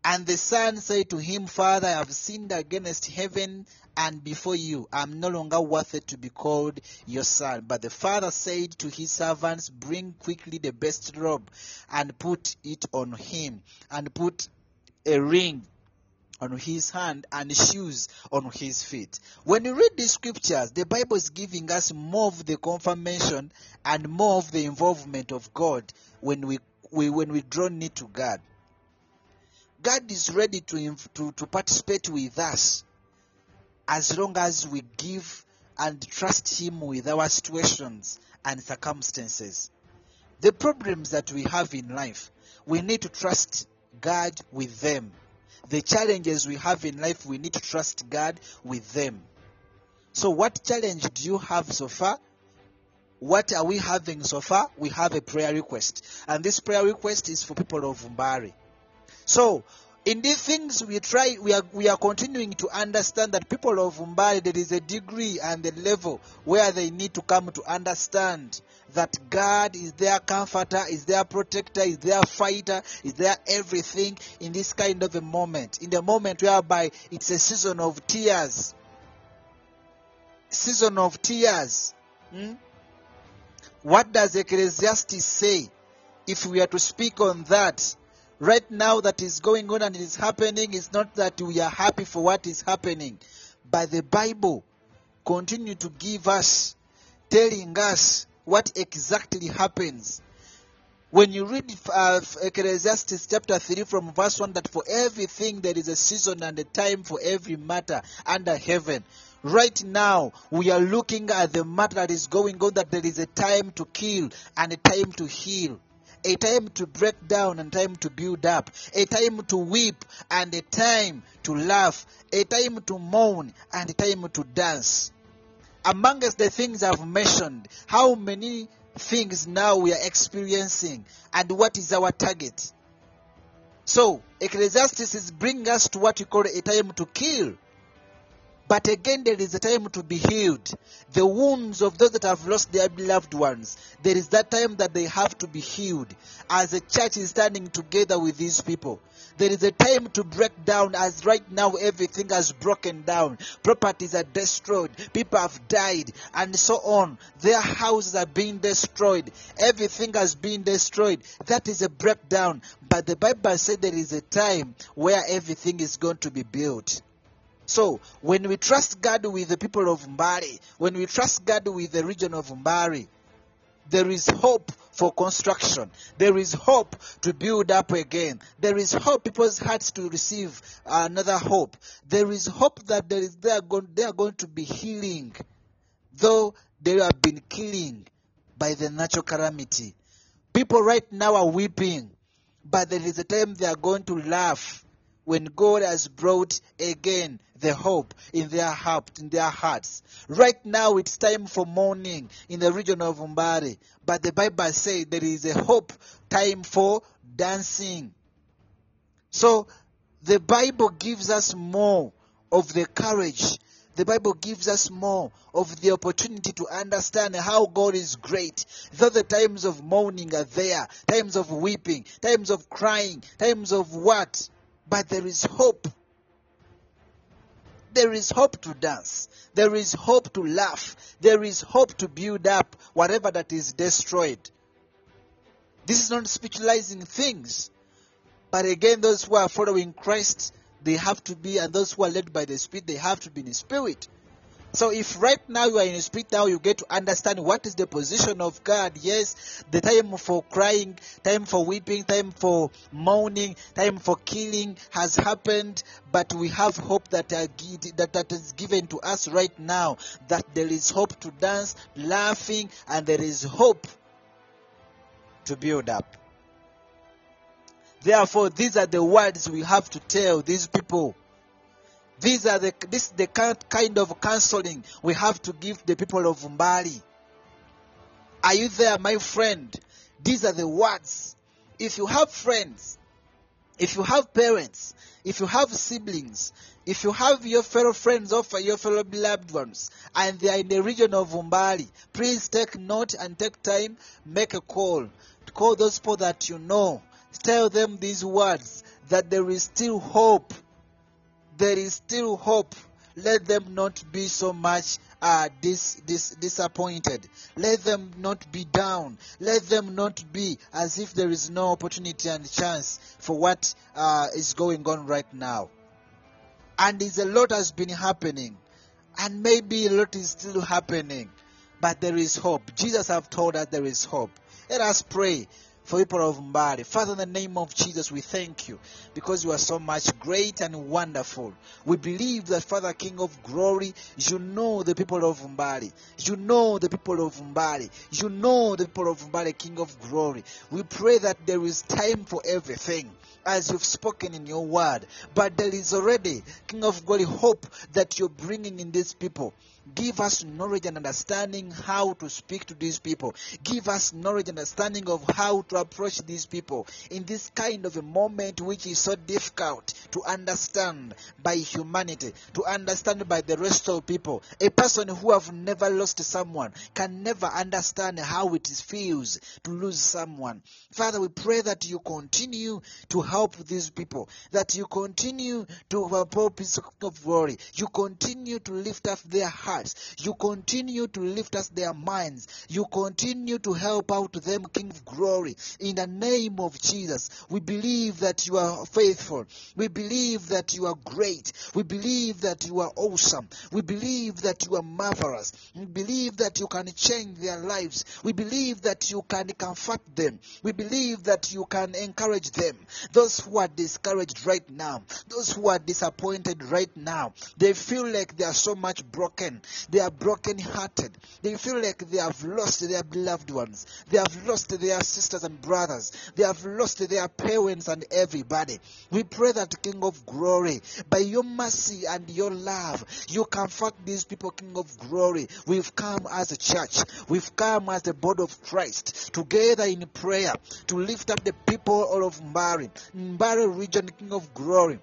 And the son said to him, Father, I have sinned against heaven and before you. I am no longer worthy to be called your son. But the father said to his servants, Bring quickly the best robe and put it on him, and put a ring on his hand and shoes on his feet. When you read these scriptures, the Bible is giving us more of the confirmation and more of the involvement of God when we, we when we draw near to God. God is ready to, to, to participate with us as long as we give and trust Him with our situations and circumstances. The problems that we have in life, we need to trust God with them. The challenges we have in life, we need to trust God with them. So, what challenge do you have so far? What are we having so far? We have a prayer request. And this prayer request is for people of Mbale. So, in these things we try we are we are continuing to understand that people of Mbale there is a degree and a level where they need to come to understand that God is their comforter, is their protector, is their fighter, is their everything in this kind of a moment. In the moment whereby it's a season of tears. Season of tears. Hmm? What does Ecclesiastes say? If we are to speak on that, right now that is going on and is happening, it's not that we are happy for what is happening, but the Bible continue to give us, telling us what exactly happens. When you read uh, Ecclesiastes chapter 3 from verse 1, that for everything there is a season and a time for every matter under heaven. Right now, we are looking at the matter that is going on, that there is a time to kill and a time to heal a time to break down and time to build up, a time to weep and a time to laugh, a time to mourn and a time to dance. Amongst the things I've mentioned, how many things now we are experiencing and what is our target? So, Ecclesiastes is bringing us to what we call a time to kill. But again, there is a time to be healed. The wounds of those that have lost their beloved ones, there is that time that they have to be healed. As the church is standing together with these people, there is a time to break down as right now everything has broken down. Properties are destroyed. People have died and so on. Their houses are being destroyed. Everything has been destroyed. That is a breakdown. But the Bible said there is a time where everything is going to be built. So, when we trust God with the people of Mbale, when we trust God with the region of Mbale, there is hope for construction. There is hope to build up again. There is hope people's hearts to receive another hope. There is hope that there is they are going, they are going to be healing, though they have been killing by the natural calamity. People right now are weeping, but there is a time they are going to laugh when God has brought again the hope in their heart, in their hearts. Right now, it's time for mourning in the region of Mbale, but the Bible says there is a hope time for dancing. So, the Bible gives us more of the courage. The Bible gives us more of the opportunity to understand how God is great. Though the times of mourning are there, times of weeping, times of crying, times of what? But there is hope. There is hope to dance. There is hope to laugh. There is hope to build up whatever that is destroyed. This is not spiritualizing things. But again, those who are following Christ, they have to be, and those who are led by the Spirit, they have to be in the Spirit. So if right now you are in the spirit now, you get to understand what is the position of God. Yes, the time for crying, time for weeping, time for mourning, time for killing has happened, but we have hope that, uh, are, that that is given to us right now. That there is hope to dance, laughing, and there is hope to build up. Therefore, these are the words we have to tell these people. These are the this is the kind of counseling we have to give the people of Mbale. Are you there, my friend? These are the words. If you have friends, if you have parents, if you have siblings, if you have your fellow friends or your fellow beloved ones, and they are in the region of Mbale, please take note and take time, make a call. Call those people that you know. Tell them these words that there is still hope. There is still hope. Let them not be so much uh, dis, dis, disappointed. Let them not be down. Let them not be as if there is no opportunity and chance for what uh, is going on right now. And is a lot has been happening, and maybe a lot is still happening, but there is hope. Jesus have told us there is hope. Let us pray for people of Mbale. Father, in the name of Jesus, we thank you because you are so much great and wonderful. We believe that, Father, King of glory, you know the people of Mbale. You know the people of Mbale. You know the people of Mbale, King of glory. We pray that there is time for everything as you've spoken in your word. But there is already, King of glory, hope that you're bringing in these people. Give us knowledge and understanding how to speak to these people. Give us knowledge and understanding of how to approach these people in this kind of a moment which is so difficult to understand by humanity, to understand by the rest of people. A person who have never lost someone can never understand how it feels to lose someone. Father, we pray that you continue to help these people, that you continue to help peace of glory. You continue to lift up their You continue to lift us their minds. You continue to help out them, King of glory. In the name of Jesus, we believe that you are faithful. We believe that you are great. We believe that you are awesome. We believe that you are marvelous. We believe that you can change their lives. We believe that you can comfort them. We believe that you can encourage them. Those who are discouraged right now, those who are disappointed right now, they feel like they are so much broken. They are broken hearted. They feel like they have lost their beloved ones. They have lost their sisters and brothers. They have lost their parents and everybody. We pray that King of glory, by your mercy and your love, you comfort these people, King of glory. We've come as a church. We've come as the body of Christ together in prayer to lift up the people all of Mbale, Mbale region, King of glory.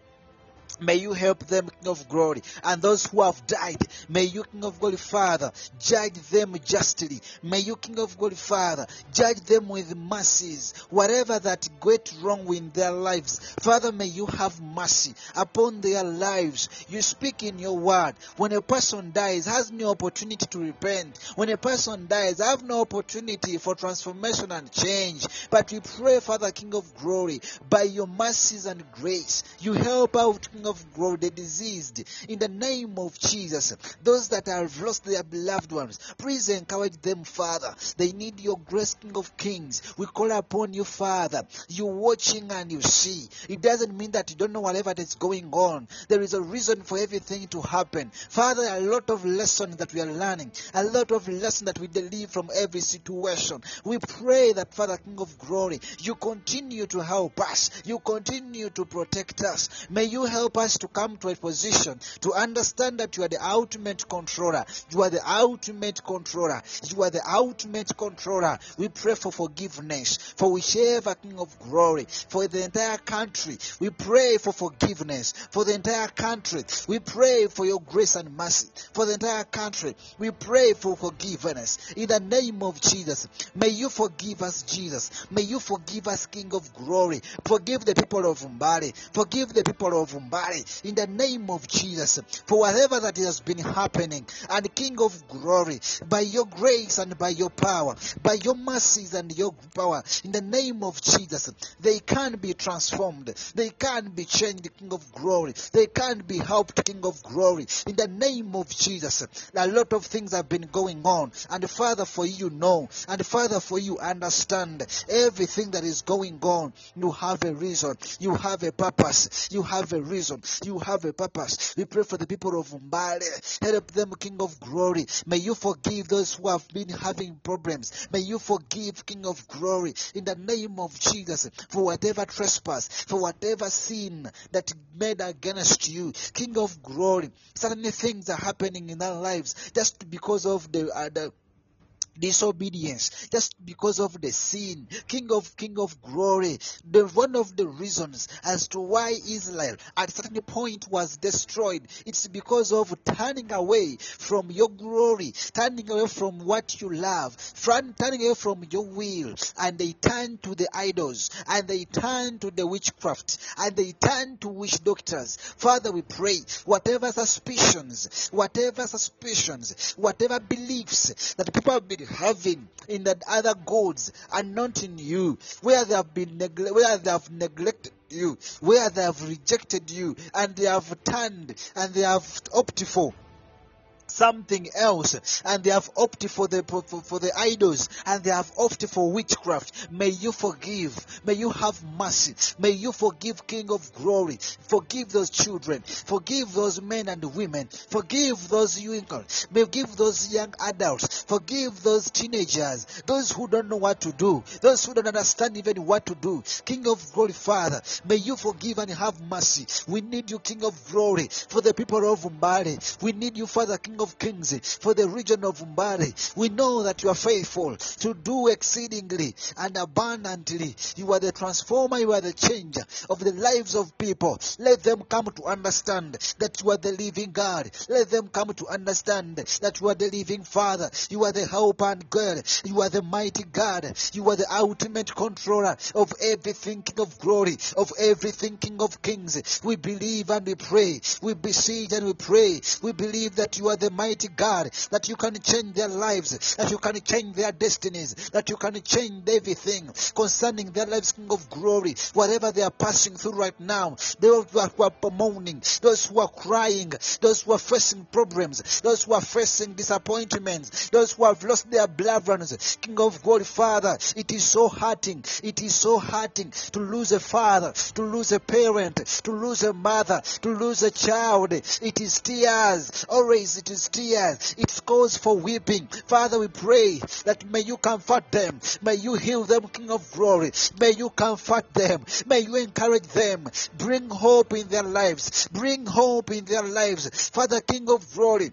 May you help them, King of Glory. And those who have died, may you, King of Glory, Father, judge them justly. May you, King of Glory, Father, judge them with mercies. Whatever that went wrong in their lives, Father, may you have mercy upon their lives. You speak in your word. When a person dies, has no opportunity to repent. When a person dies, have no opportunity for transformation and change. But we pray, Father, King of Glory, by your mercies and grace, you help out, King of glory, the diseased, in the name of Jesus. Those that have lost their beloved ones, please encourage them, Father. They need your grace, King of kings. We call upon you, Father. You're watching and you see. It doesn't mean that you don't know whatever is going on. There is a reason for everything to happen. Father, a lot of lessons that we are learning, a lot of lessons that we deliver from every situation. We pray that, Father, King of glory, you continue to help us. You continue to protect us. May you help us to come to a position to understand that you are the ultimate controller. You are the ultimate controller. You are the ultimate controller. We pray for forgiveness for whichever King of glory, for the entire country. We pray for forgiveness for the entire country. We pray for your grace and mercy for the entire country. We pray for forgiveness in the name of Jesus. May you forgive us, Jesus. May you forgive us, King of glory. Forgive the people of Mbale. Forgive the people of Mbale. Mbale in the name of Jesus for whatever that has been happening. And King of glory, by your grace and by your power, by your mercies and your power, in the name of Jesus, they can be transformed. They can be changed, King of glory. They can be helped, King of glory. In the name of Jesus, a lot of things have been going on. And Father, for you know, and Father, for you understand everything that is going on. You have a reason. You have a purpose. You have a reason. You have a purpose. We pray for the people of Mbale. Help them, King of glory. May you forgive those who have been having problems. May you forgive, King of glory, in the name of Jesus, for whatever trespass, for whatever sin that made against you. King of glory, certainly things are happening in our lives just because of the, uh, the disobedience just because of the sin king of king of glory. The one of the reasons as to why israel at certain point was destroyed it's because of turning away from your glory turning away from what you love turning away from your will and they turn to the idols and they turn to the witchcraft and they turn to witch doctors. Father we pray whatever suspicions whatever suspicions whatever beliefs that people have been having in the other gods and not in you, where they have been negle- where they have neglected you, where they have rejected you, and they have turned and they have opted for something else and they have opted for the for, for, the idols and they have opted for witchcraft. May you forgive. May you have mercy. May you forgive king of glory. Forgive those children. Forgive those men and women. Forgive those young may give those young adults. Forgive those teenagers. Those who don't know what to do. Those who don't understand even what to do. King of glory father may you forgive and have mercy. We need you king of glory for the people of Mbale. We need you father king of kings for the region of Mbale we know that you are faithful to do exceedingly and abundantly. You are the transformer you are the changer of the lives of people. Let them come to understand that you are the living God. Let them come to understand that you are the living Father. You are the help and God you are the mighty God. You are the ultimate controller of everything King of glory of everything King of kings. We believe and we pray. We beseech and we pray. We believe that you are the mighty God that you can change their lives that you can change their destinies that you can change everything concerning their lives King of glory. Whatever they are passing through right now those who are, mourning those who are crying those who are facing problems those who are facing disappointments those who have lost their loved ones King of glory Father it is so hurting it is so hurting to lose a father to lose a parent to lose a mother to lose a child. It is tears always it is tears. It's cause for weeping. Father we pray that may you comfort them. May you heal them king of glory. May you comfort them. May you encourage them. Bring hope in their lives. Bring hope in their lives. Father king of glory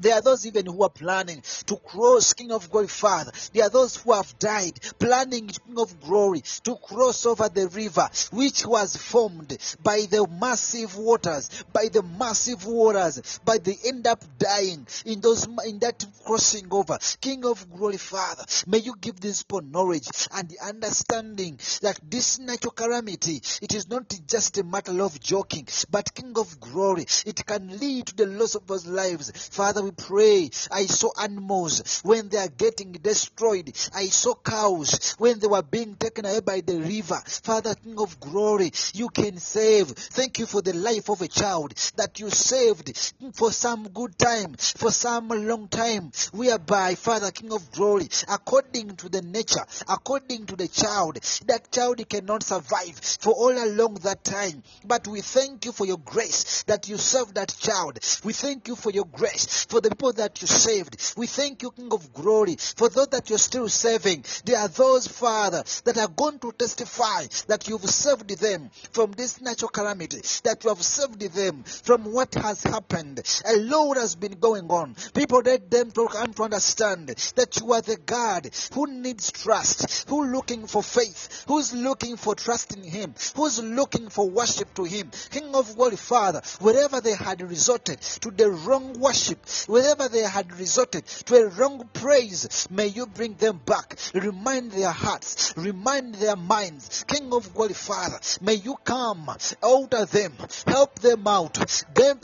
there are those even who are planning to cross King of Glory, Father. There are those who have died planning King of Glory to cross over the river which was formed by the massive waters, by the massive waters, but they end up dying in those in that crossing over. King of Glory, Father, may you give this people knowledge and the understanding that this natural calamity, it is not just a matter of joking, but King of Glory, it can lead to the loss of those lives. Father, we pray. I saw animals when they are getting destroyed. I saw cows when they were being taken away by the river. Father, King of glory, you can save. Thank you for the life of a child that you saved for some good time, for some long time. Whereby, Father, King of glory, according to the nature, according to the child, that child cannot survive for all along that time. But we thank you for your grace that you saved that child. We thank you for your grace for the people that you saved. We thank you, King of glory, for those that you're still saving. There are those, Father, that are going to testify that you've saved them from this natural calamity, that you have saved them from what has happened. A lot has been going on. People let them to come to understand that you are the God who needs trust, who looking for faith, who's looking for trust in Him, who's looking for worship to Him. King of glory, Father, wherever they had resorted to the wrong worship, wherever they had resorted to a wrong praise, may you bring them back. Remind their hearts, remind their minds. King of glory, Father, may you come, alter them, help them out. Them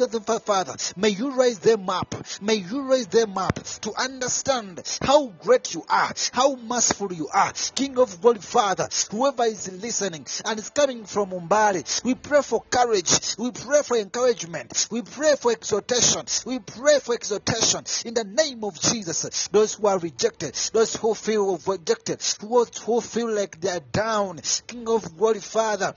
Father, may you raise them up. May you raise them up to understand how great you are, how merciful you are. King of glory, Father, whoever is listening and is coming from Mbale, we pray for courage. We pray for encouragement. We pray for exhortation. We pray for exhortation in the name of Jesus. Those who are rejected, those who feel rejected, who, who feel like they are down. King of glory, Father,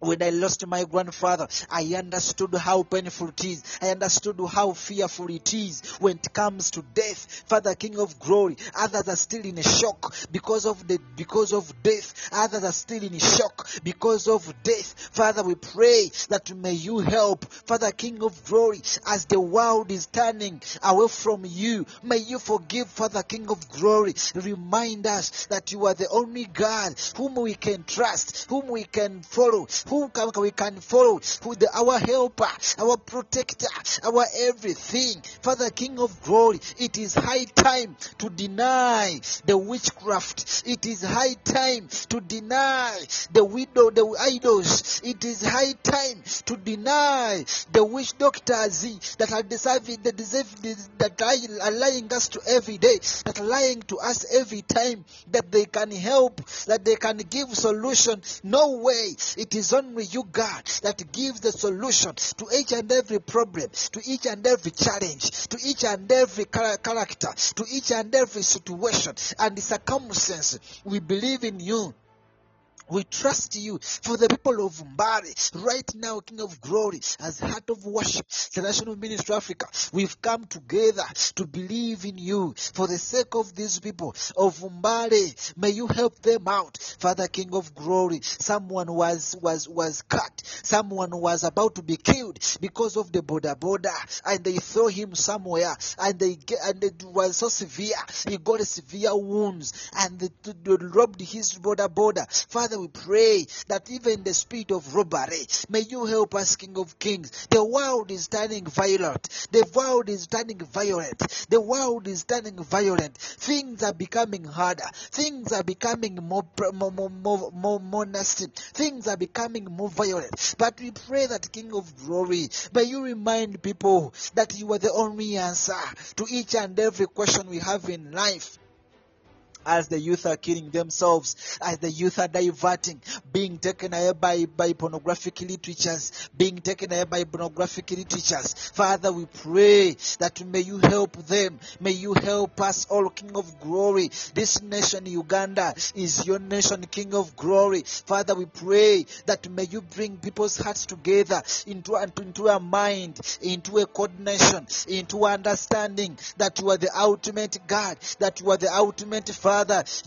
when I lost my grandfather, I understood how painful it is. I understood how fearful it is when it comes to death. Father, King of Glory, others are still in a shock because of the because of death. Others are still in shock because of death. Father, we pray that may you help, Father, King of Glory, as the world is turning away from you. May you forgive, Father, King of Glory. Remind us that you are the only God whom we can trust, whom we can follow, who can, we can follow, who the, our helper, our protector, our everything. Father, King of glory, it is high time to deny the witchcraft. It is high time to deny the widow, the idols. It is high time to deny the witch doctors that are deserving, that deserve, that are lying us to every day, that are lying to us every time, that they can help, that they can give solution. No way. It is only you, God, that gives the solution to each and every problem, to each and every challenge, to each and every character, to each and every situation and circumstance. We believe in you. We trust you for the people of Mbale right now, King of Glory, as Heart of Worship, the National Ministry of Africa. We've come together to believe in you for the sake of these people of Mbale. May you help them out, Father King of Glory. Someone was was was cut. Someone was about to be killed because of the boda boda, and they throw him somewhere, and they and it was so severe. He got severe wounds, and they, they robbed his boda boda. Father, we pray that even the spirit of robbery, may you help us, King of Kings. The world is turning violent. The world is turning violent. The world is turning violent. Things are becoming harder. Things are becoming more, more, more, more, more nasty. Things are becoming more violent. But we pray that, King of Glory, may you remind people that you are the only answer to each and every question we have in life as the youth are killing themselves, as the youth are diverting, being taken away by, by pornographic literatures, being taken away by pornographic literatures. Father, we pray that may you help them. May you help us all, King of Glory. This nation, Uganda, is your nation, King of Glory. Father, we pray that may you bring people's hearts together into, into a mind, into a coordination, into understanding that you are the ultimate God, that you are the ultimate Father.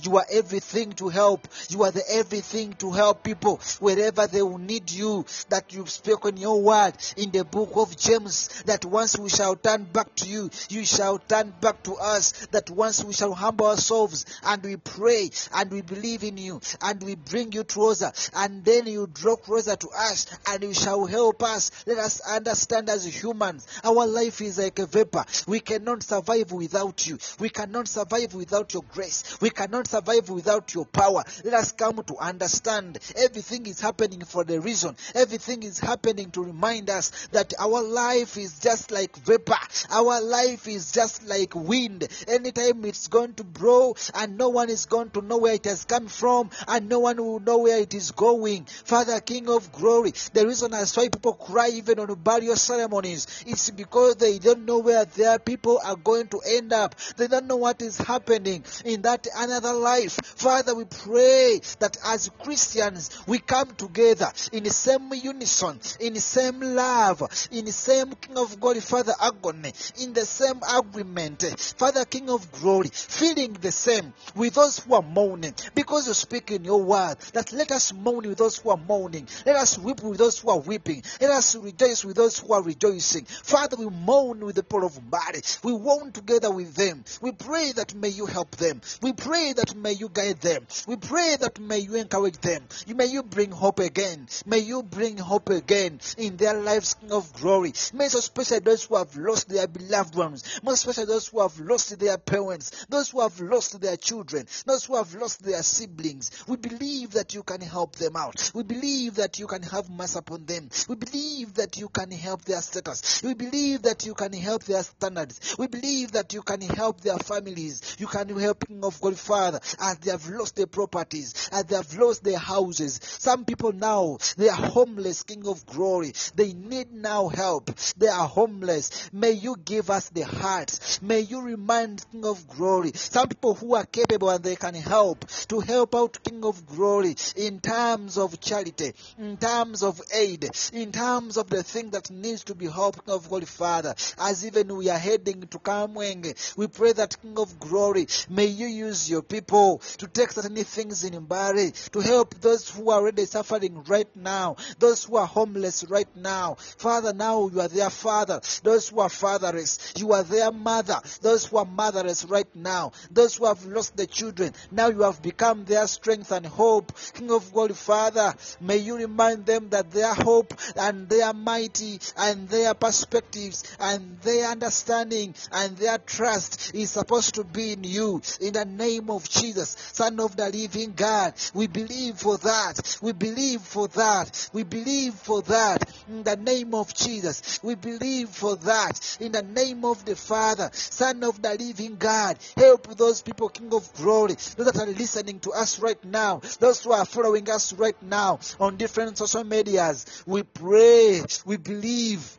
You are everything to help. You are the everything to help people wherever they will need you. That you've spoken your word in the book of James. That once we shall turn back to you, you shall turn back to us. That once we shall humble ourselves and we pray and we believe in you and we bring you closer and then you draw closer to us and you shall help us. Let us understand as humans, our life is like a vapor. We cannot survive without you. We cannot survive without your grace. We cannot survive without your power. Let us come to understand everything is happening for the reason. Everything is happening to remind us that our life is just like vapor. Our life is just like wind. Anytime it's going to blow and no one is going to know where it has come from and no one will know where it is going. Father, King of glory, the reason that's why people cry even on burial ceremonies, is because they don't know where their people are going to end up. They don't know what is happening in that another life. Father, we pray that as Christians, we come together in the same unison, in the same love, in the same King of glory, Father, agony, in the same agreement, Father, King of glory, feeling the same with those who are mourning, because you speak in your word that let us mourn with those who are mourning, let us weep with those who are weeping, let us rejoice with those who are rejoicing. Father, we mourn with the people of body, we mourn together with them. We pray that may you help them. We We pray that may you guide them. We pray that may you encourage them. May you bring hope again. May you bring hope again in their lives, of glory. May especially those who have lost their beloved ones, most especially those who have lost their parents, those who have lost their children, those who have lost their siblings. We believe that you can help them out. We believe that you can have mercy upon them. We believe that you can help their status. We believe that you can help their standards. We believe that you can help their families. You can help of God Father as they have lost their properties, as they have lost their houses. Some people now they are homeless, King of Glory. They need now help. They are homeless. May you give us the hearts. May you remind King of Glory. Some people who are capable and they can help to help out King of Glory in terms of charity, in terms of aid, in terms of the thing that needs to be helped, King of Glory, Father. As even we are heading to Kamwenge, we pray that King of Glory, may you use your people to take certain things in Mbale, to help those who are already suffering right now, those who are homeless right now. Father, now you are their father. Those who are fatherless, you are their mother. Those who are motherless right now, those who have lost their children, now you have become their strength and hope. King of glory, Father, may you remind them that their hope and their mighty and their perspectives and their understanding and their trust is supposed to be in you. In the name of Jesus, Son of the living God, we believe for that. We believe for that. We believe for that. In the name of Jesus, we believe for that. In the name of the Father, Son of the living God, help those people, King of glory, those that are listening to us right now, those who are following us right now on different social medias. We pray, we believe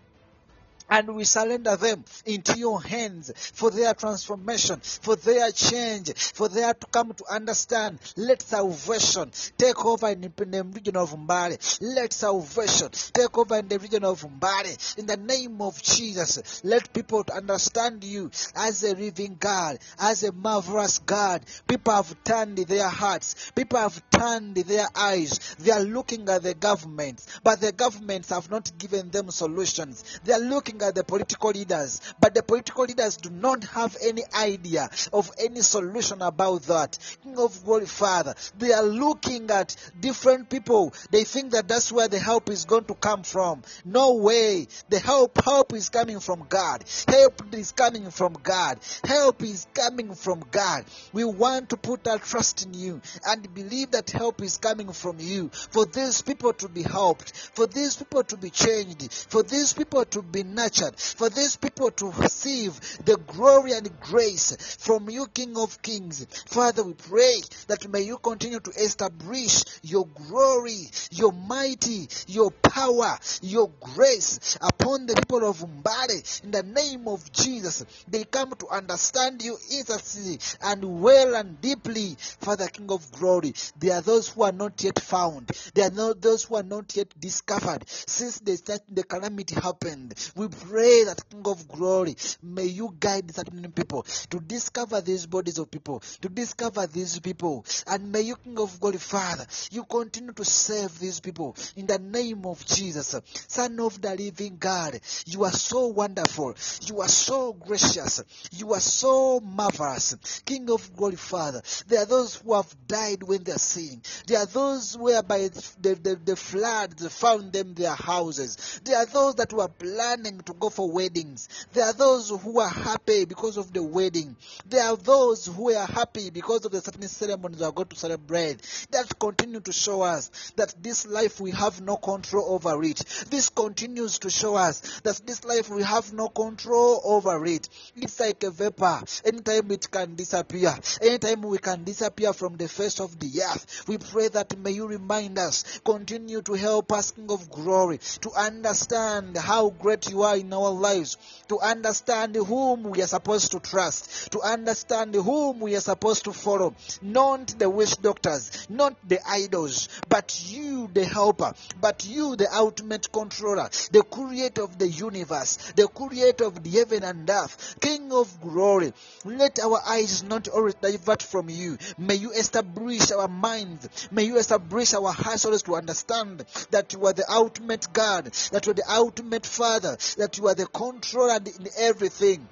and we surrender them into your hands for their transformation, for their change, for their to come to understand. Let salvation take over in the region of Mbale. Let salvation take over in the region of Mbale. In the name of Jesus, let people understand you as a living God, as a marvelous God. People have turned their hearts. People have turned their eyes. They are looking at the governments, but the governments have not given them solutions. They are looking at the political leaders, but the political leaders do not have any idea of any solution about that. King of glory, Father, they are looking at different people. They think that that's where the help is going to come from. No way. The help, help is coming from God. Help is coming from God. Help is coming from God. We want to put our trust in you and believe that help is coming from you for these people to be helped, for these people to be changed, for these people to be nurtured, for these people to receive the glory and grace from you, King of Kings. Father, we pray that may you continue to establish your glory, your mighty, your power, your grace upon the people of Mbale in the name of Jesus. They come to understand you instantly and well and deeply, Father, King of glory. There are those who are not yet found. There are those who are not yet discovered since the, the calamity happened. We pray that King of glory, may you guide certain people to discover these bodies of people, to discover these people, and may you, King of glory, Father, you continue to save these people in the name of Jesus, Son of the living God. You are so wonderful. You are so gracious. You are so marvelous. King of glory, Father. There are those who have died when they are sinning. There are those whereby the, the, the floods found them their houses. There are those that were planning to go for weddings. There are those who are happy because of the wedding. There are those who are happy because of the certain ceremonies they are going to celebrate. That continue to show us that this life we have no control over it. This continues to show us that this life we have no control over it. It's like a vapor. Anytime it can disappear. Anytime we can disappear from the face of the earth. We pray that may you remind us, continue to help us, King of Glory, to understand how great you are in our lives, to understand whom we are supposed to trust, to understand whom we are supposed to follow. Not the witch doctors, not the idols, but you, the helper, but you, the ultimate controller, the creator of the universe, the creator of the heaven and earth, King of glory. Let our eyes not always divert from you. May you establish our minds. May you establish our hearts always to understand that you are the ultimate God, that you are the ultimate Father, that you are the controller in everything.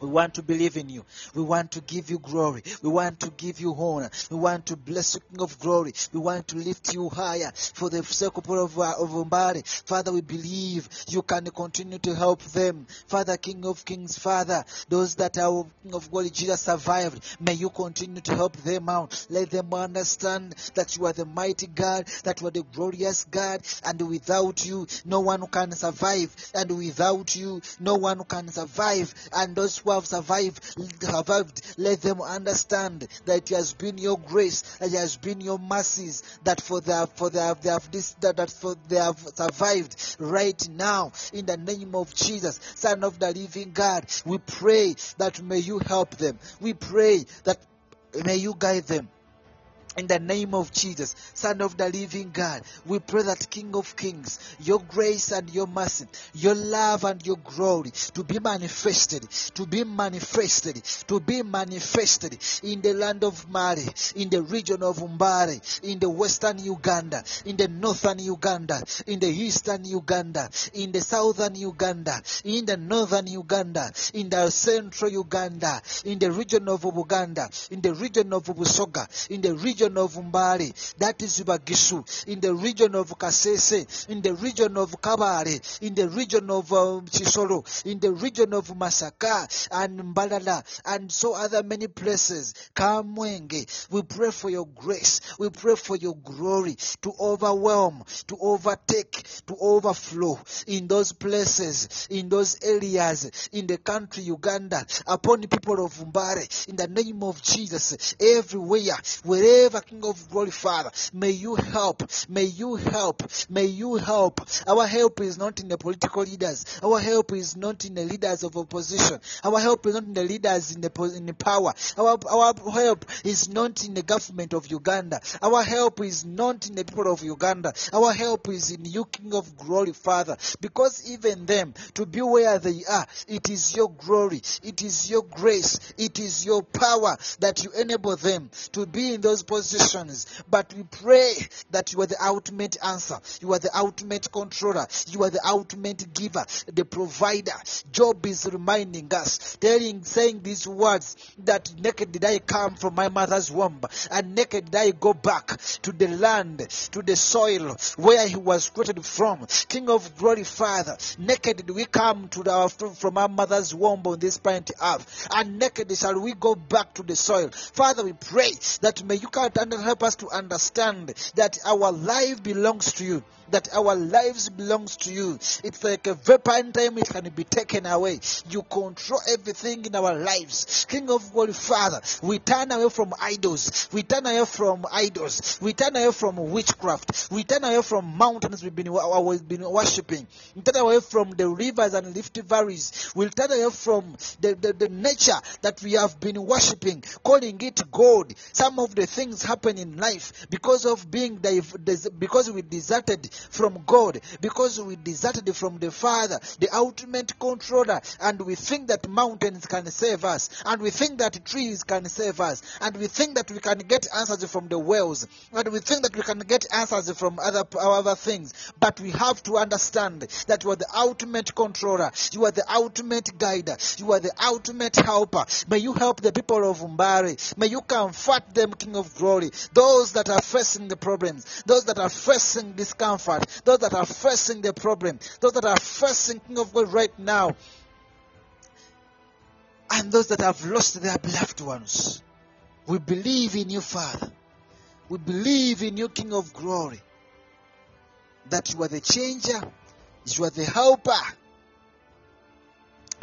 We want to believe in you. We want to give you glory. We want to give you honor. We want to bless you, King of glory. We want to lift you higher for the sake of, of, of. Father, we believe you can continue to help them. Father, King of kings, Father, those that are King of glory, Jesus survived. May you continue to help them out. Let them understand that you are the mighty God, that you are the glorious God, and without you, no one can survive. And without you, no one can survive. And those have survived, survived, let them understand that it has been your grace, that it has been your mercies, that for their for their they have this that, that for they have survived right now in the name of Jesus, Son of the living God. We pray that may you help them. We pray that may you guide them. In the name of Jesus, Son of the living God, we pray that King of Kings, your grace and your mercy, your love and your glory to be manifested, to be manifested, to be manifested in the land of Mali, in the region of Mbale, in the western Uganda, in the northern Uganda, in the eastern Uganda, in the southern Uganda, in the northern Uganda, in the central Uganda, in the region of Uganda, in the region of Busoga, in the region of Mbale, that is Bagishu, in the region of Kasese, in the region of Kabale, in the region of um, Kisoro, in the region of Masaka and Mbalala, and so other many places. Kamwenge, we pray for your grace, we pray for your glory to overwhelm, to overtake, to overflow in those places, in those areas, in the country Uganda, upon the people of Mbale, in the name of Jesus, everywhere, wherever King of Glory, Father, may you help, may you help, may you help. Our help is not in the political leaders, our help is not in the leaders of opposition, our help is not in the leaders in the, in the power, our, our help is not in the government of Uganda, our help is not in the people of Uganda, our help is in you, King of Glory, Father, because even them to be where they are, it is your glory, it is your grace, it is your power that you enable them to be in those positions. But we pray that you are the ultimate answer, you are the ultimate controller, you are the ultimate giver, the provider. Job is reminding us, telling, saying these words that naked did I come from my mother's womb, and naked did I go back to the land, to the soil where he was created from. King of glory, Father, naked did we come to from our mother's womb on this planet earth, and naked shall we go back to the soil. Father, we pray that may you come and help us to understand that our life belongs to you that our lives belongs to you. It's like a vapor in time it can be taken away. You control everything in our lives. King of glory, Father, we turn away from idols. We turn away from idols. We turn away from witchcraft. We turn away from mountains we've been, we've been worshipping. We turn away from the rivers and lifted valleys. We turn away from the, the, the nature that we have been worshipping, calling it God. Some of the things happen in life because of being because we deserted from God, because we deserted from the Father, the ultimate controller, and we think that mountains can save us, and we think that trees can save us, and we think that we can get answers from the wells, and we think that we can get answers from other other things. But we have to understand that you are the ultimate controller, you are the ultimate guider, you are the ultimate helper. May you help the people of Mbale. May you comfort them, King of Glory. Those that are facing the problems, those that are facing discomfort, those that are facing the problem, those that are facing King of God right now, and those that have lost their beloved ones. We believe in you, Father. We believe in you, King of Glory, that you are the changer, you are the helper,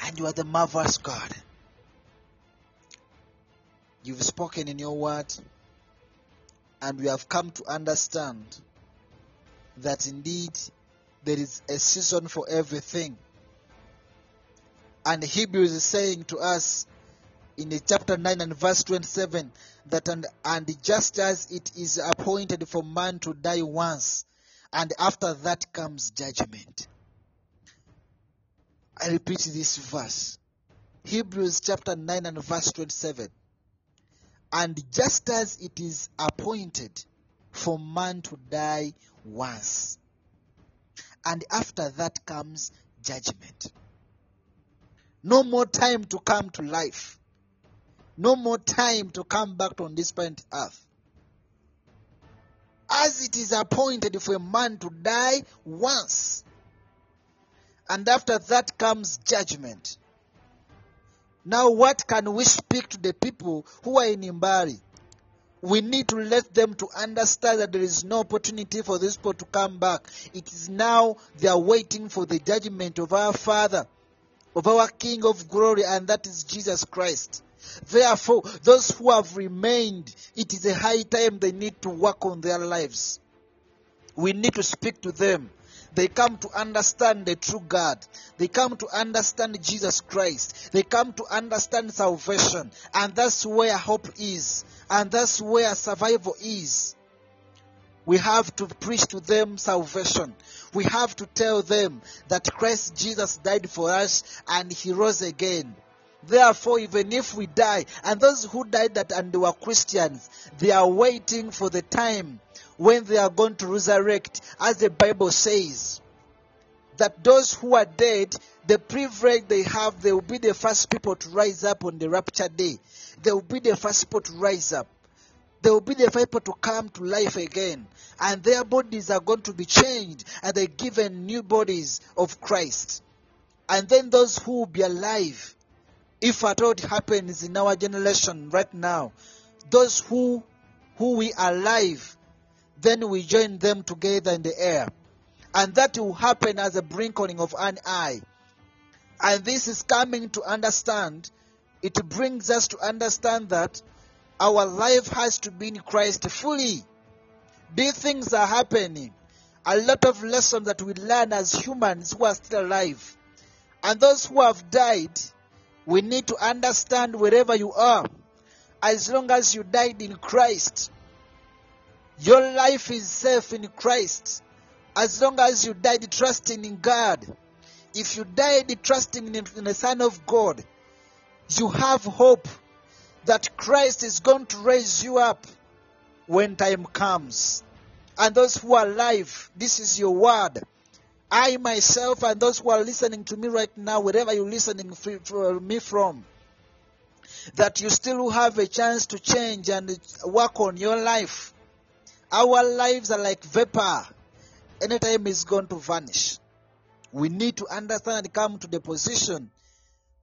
and you are the marvelous God. You've spoken in your word, and we have come to understand that indeed there is a season for everything. And Hebrews is saying to us in chapter 9 and verse 27 that and, and just as it is appointed for man to die once, and after that comes judgment. I repeat this verse. Hebrews chapter 9 and verse 27. And just as it is appointed for man to die once, and after that comes judgment. No more time to come to life. No more time to come back on this planet earth. As it is appointed for a man to die once, and after that comes judgment. Now, what can we speak to the people who are in Mbale? We need to let them to understand that there is no opportunity for these people to come back. It is now they are waiting for the judgment of our Father, of our King of glory, and that is Jesus Christ. Therefore, those who have remained, it is a high time they need to work on their lives. We need to speak to them. They come to understand the true God. They come to understand Jesus Christ. They come to understand salvation. And that's where hope is. And that's where survival is. We have to preach to them salvation. We have to tell them that Christ Jesus died for us and he rose again. Therefore, even if we die, and those who died that and were Christians, they are waiting for the time when they are going to resurrect, as the Bible says. That those who are dead, the privilege they have, they will be the first people to rise up on the rapture day. They will be the first people to rise up. They will be the first people to come to life again. And their bodies are going to be changed and they're given new bodies of Christ. And then those who will be alive, if at all it happens in our generation right now, those who who we are alive, then we join them together in the air. And that will happen as a blinkling of an eye. And this is coming to understand, it brings us to understand that our life has to be in Christ fully. These things are happening. A lot of lessons that we learn as humans who are still alive. And those who have died, we need to understand wherever you are, as long as you died in Christ, your life is safe in Christ. As long as you died trusting in God, if you died trusting in, the Son of God, you have hope that Christ is going to raise you up when time comes. And those who are alive, this is your word. I myself and those who are listening to me right now, wherever you're listening fr- me from, that you still have a chance to change and work on your life. Our lives are like vapor. Anytime it's going to vanish. We need to understand and come to the position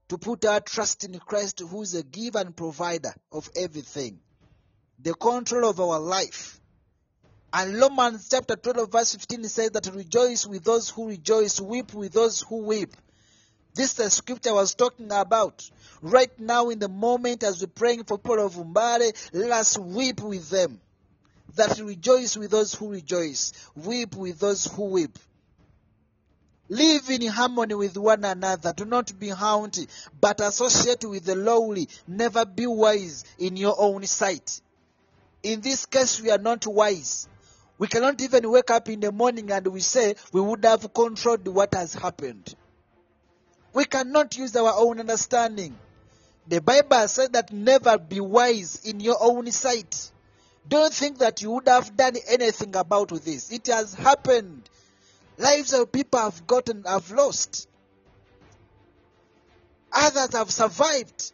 to put our trust in Christ, who is a giver and provider of everything, the control of our life. And Romans chapter 12, verse 15 says that rejoice with those who rejoice, weep with those who weep. This is the scripture I was talking about. Right now, in the moment, as we're praying for people of Mbale, let us weep with them. That rejoice with those who rejoice, weep with those who weep. Live in harmony with one another. Do not be haughty, but associate with the lowly. Never be wise in your own sight. In this case, we are not wise. We cannot even wake up in the morning and we say we would have controlled what has happened. We cannot use our own understanding. The Bible says that never be wise in your own sight. Don't think that you would have done anything about this. It has happened. Lives of people have gotten, have lost. Others have survived.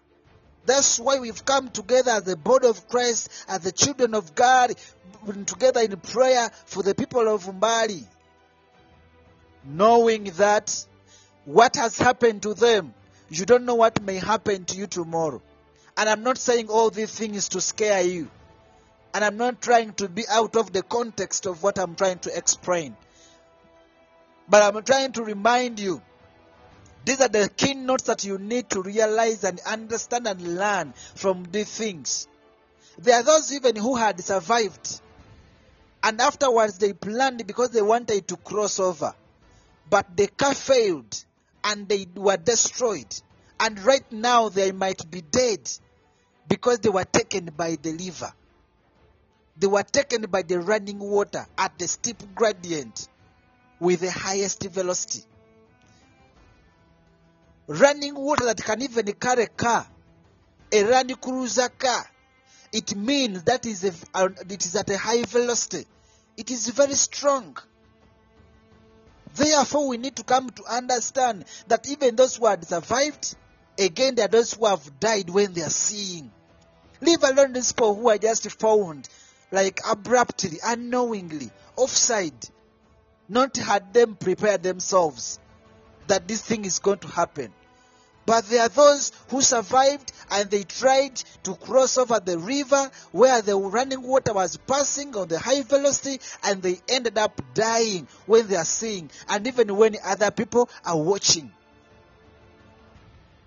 That's why we've come together as the body of Christ, as the children of God, together in prayer for the people of Mbale. Knowing that what has happened to them, you don't know what may happen to you tomorrow. And I'm not saying all these things to scare you. And I'm not trying to be out of the context of what I'm trying to explain. But I'm trying to remind you these are the key notes that you need to realize and understand and learn from these things. There are those even who had survived. And afterwards they planned because they wanted to cross over. But the car failed and they were destroyed. And right now they might be dead because they were taken by the river. They were taken by the running water at the steep gradient with the highest velocity. Running water that can even carry a car, a running cruiser car. It means that is a, uh, it is at a high velocity. It is very strong. Therefore, we need to come to understand that even those who had survived, Again, there are those who have died when they are seeing. Leave alone these people who are just found like abruptly, unknowingly, offside. Not had them prepared themselves that this thing is going to happen. But there are those who survived and they tried to cross over the river where the running water was passing on the high velocity and they ended up dying when they are seeing and even when other people are watching.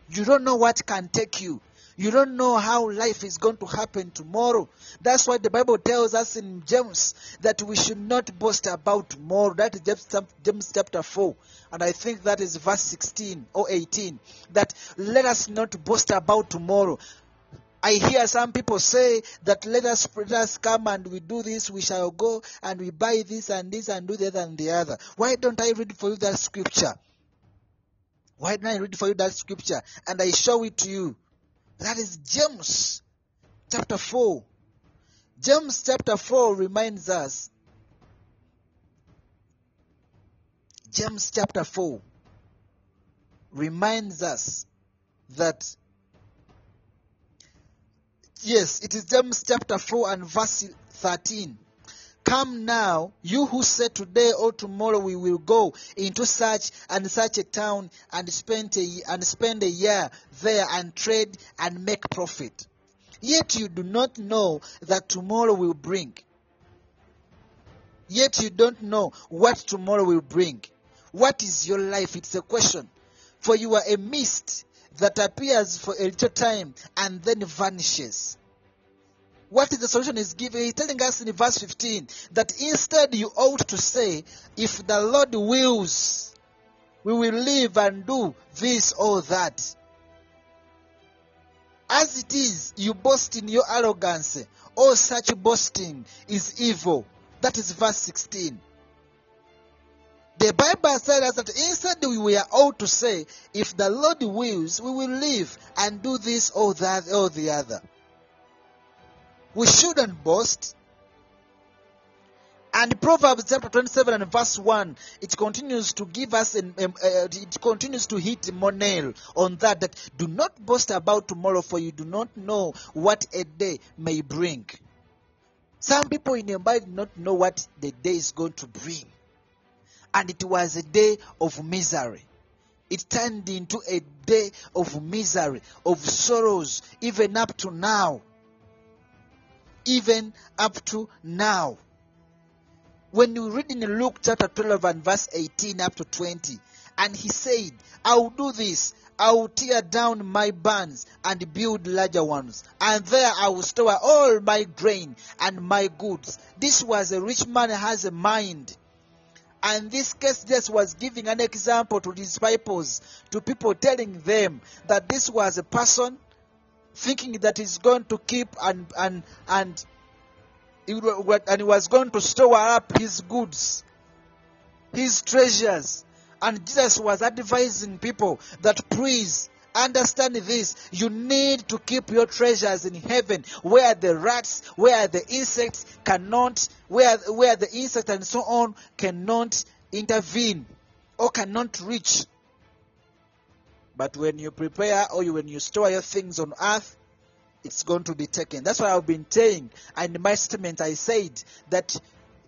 You don't know what can take you. You don't know how life is going to happen tomorrow. That's why the Bible tells us in James that we should not boast about tomorrow. That is James, chapter 4. And I think that is verse 16 or 18. That let us not boast about tomorrow. I hear some people say that let us, let us come and we do this, we shall go and we buy this and this and do that and the other. Why don't I read for you that scripture? Why don't I read for you that scripture and I show it to you? That is James chapter 4. James chapter 4 reminds us. James chapter 4 reminds us that yes, it is James chapter 4 and verse 13. Come now, you who say today or tomorrow we will go into such and such a town and spend a, and spend a year there and trade and make profit. Yet you do not know that tomorrow will bring. Yet you don't know what tomorrow will bring. What is your life? It's a question. For you are a mist that appears for a little time and then vanishes. What is the solution is giving? He's telling us in verse 15 that instead you ought to say, if the Lord wills, we will live and do this or that. As it is, you boast in your arrogance. All such boasting is evil. That is verse 16. The Bible said us that instead we were ought to say, if the Lord wills, we will live and do this or that or the other. We shouldn't boast. And Proverbs chapter 27 and verse 1, it continues to give us, an, um, uh, it continues to hit more nail on that, that do not boast about tomorrow for you do not know what a day may bring. Some people in mind do not know what the day is going to bring. And it was a day of misery. It turned into a day of misery, of sorrows, even up to now even up to now. When you read in Luke chapter 12 and verse 18 up to 20, and he said, I will do this. I will tear down my barns and build larger ones, and there I will store all my grain and my goods. This was a rich man has a mind. And this case just was giving an example to disciples, to people telling them that this was a person thinking that he's going to keep and and and he, and he was going to store up his goods, his treasures. And Jesus was advising people that please understand this. You need to keep your treasures in heaven where the rats, where the insects cannot, where, where the insects and so on cannot intervene or cannot reach. But when you prepare or when you store your things on earth, it's going to be taken. That's why I've been saying. And my statement, I said that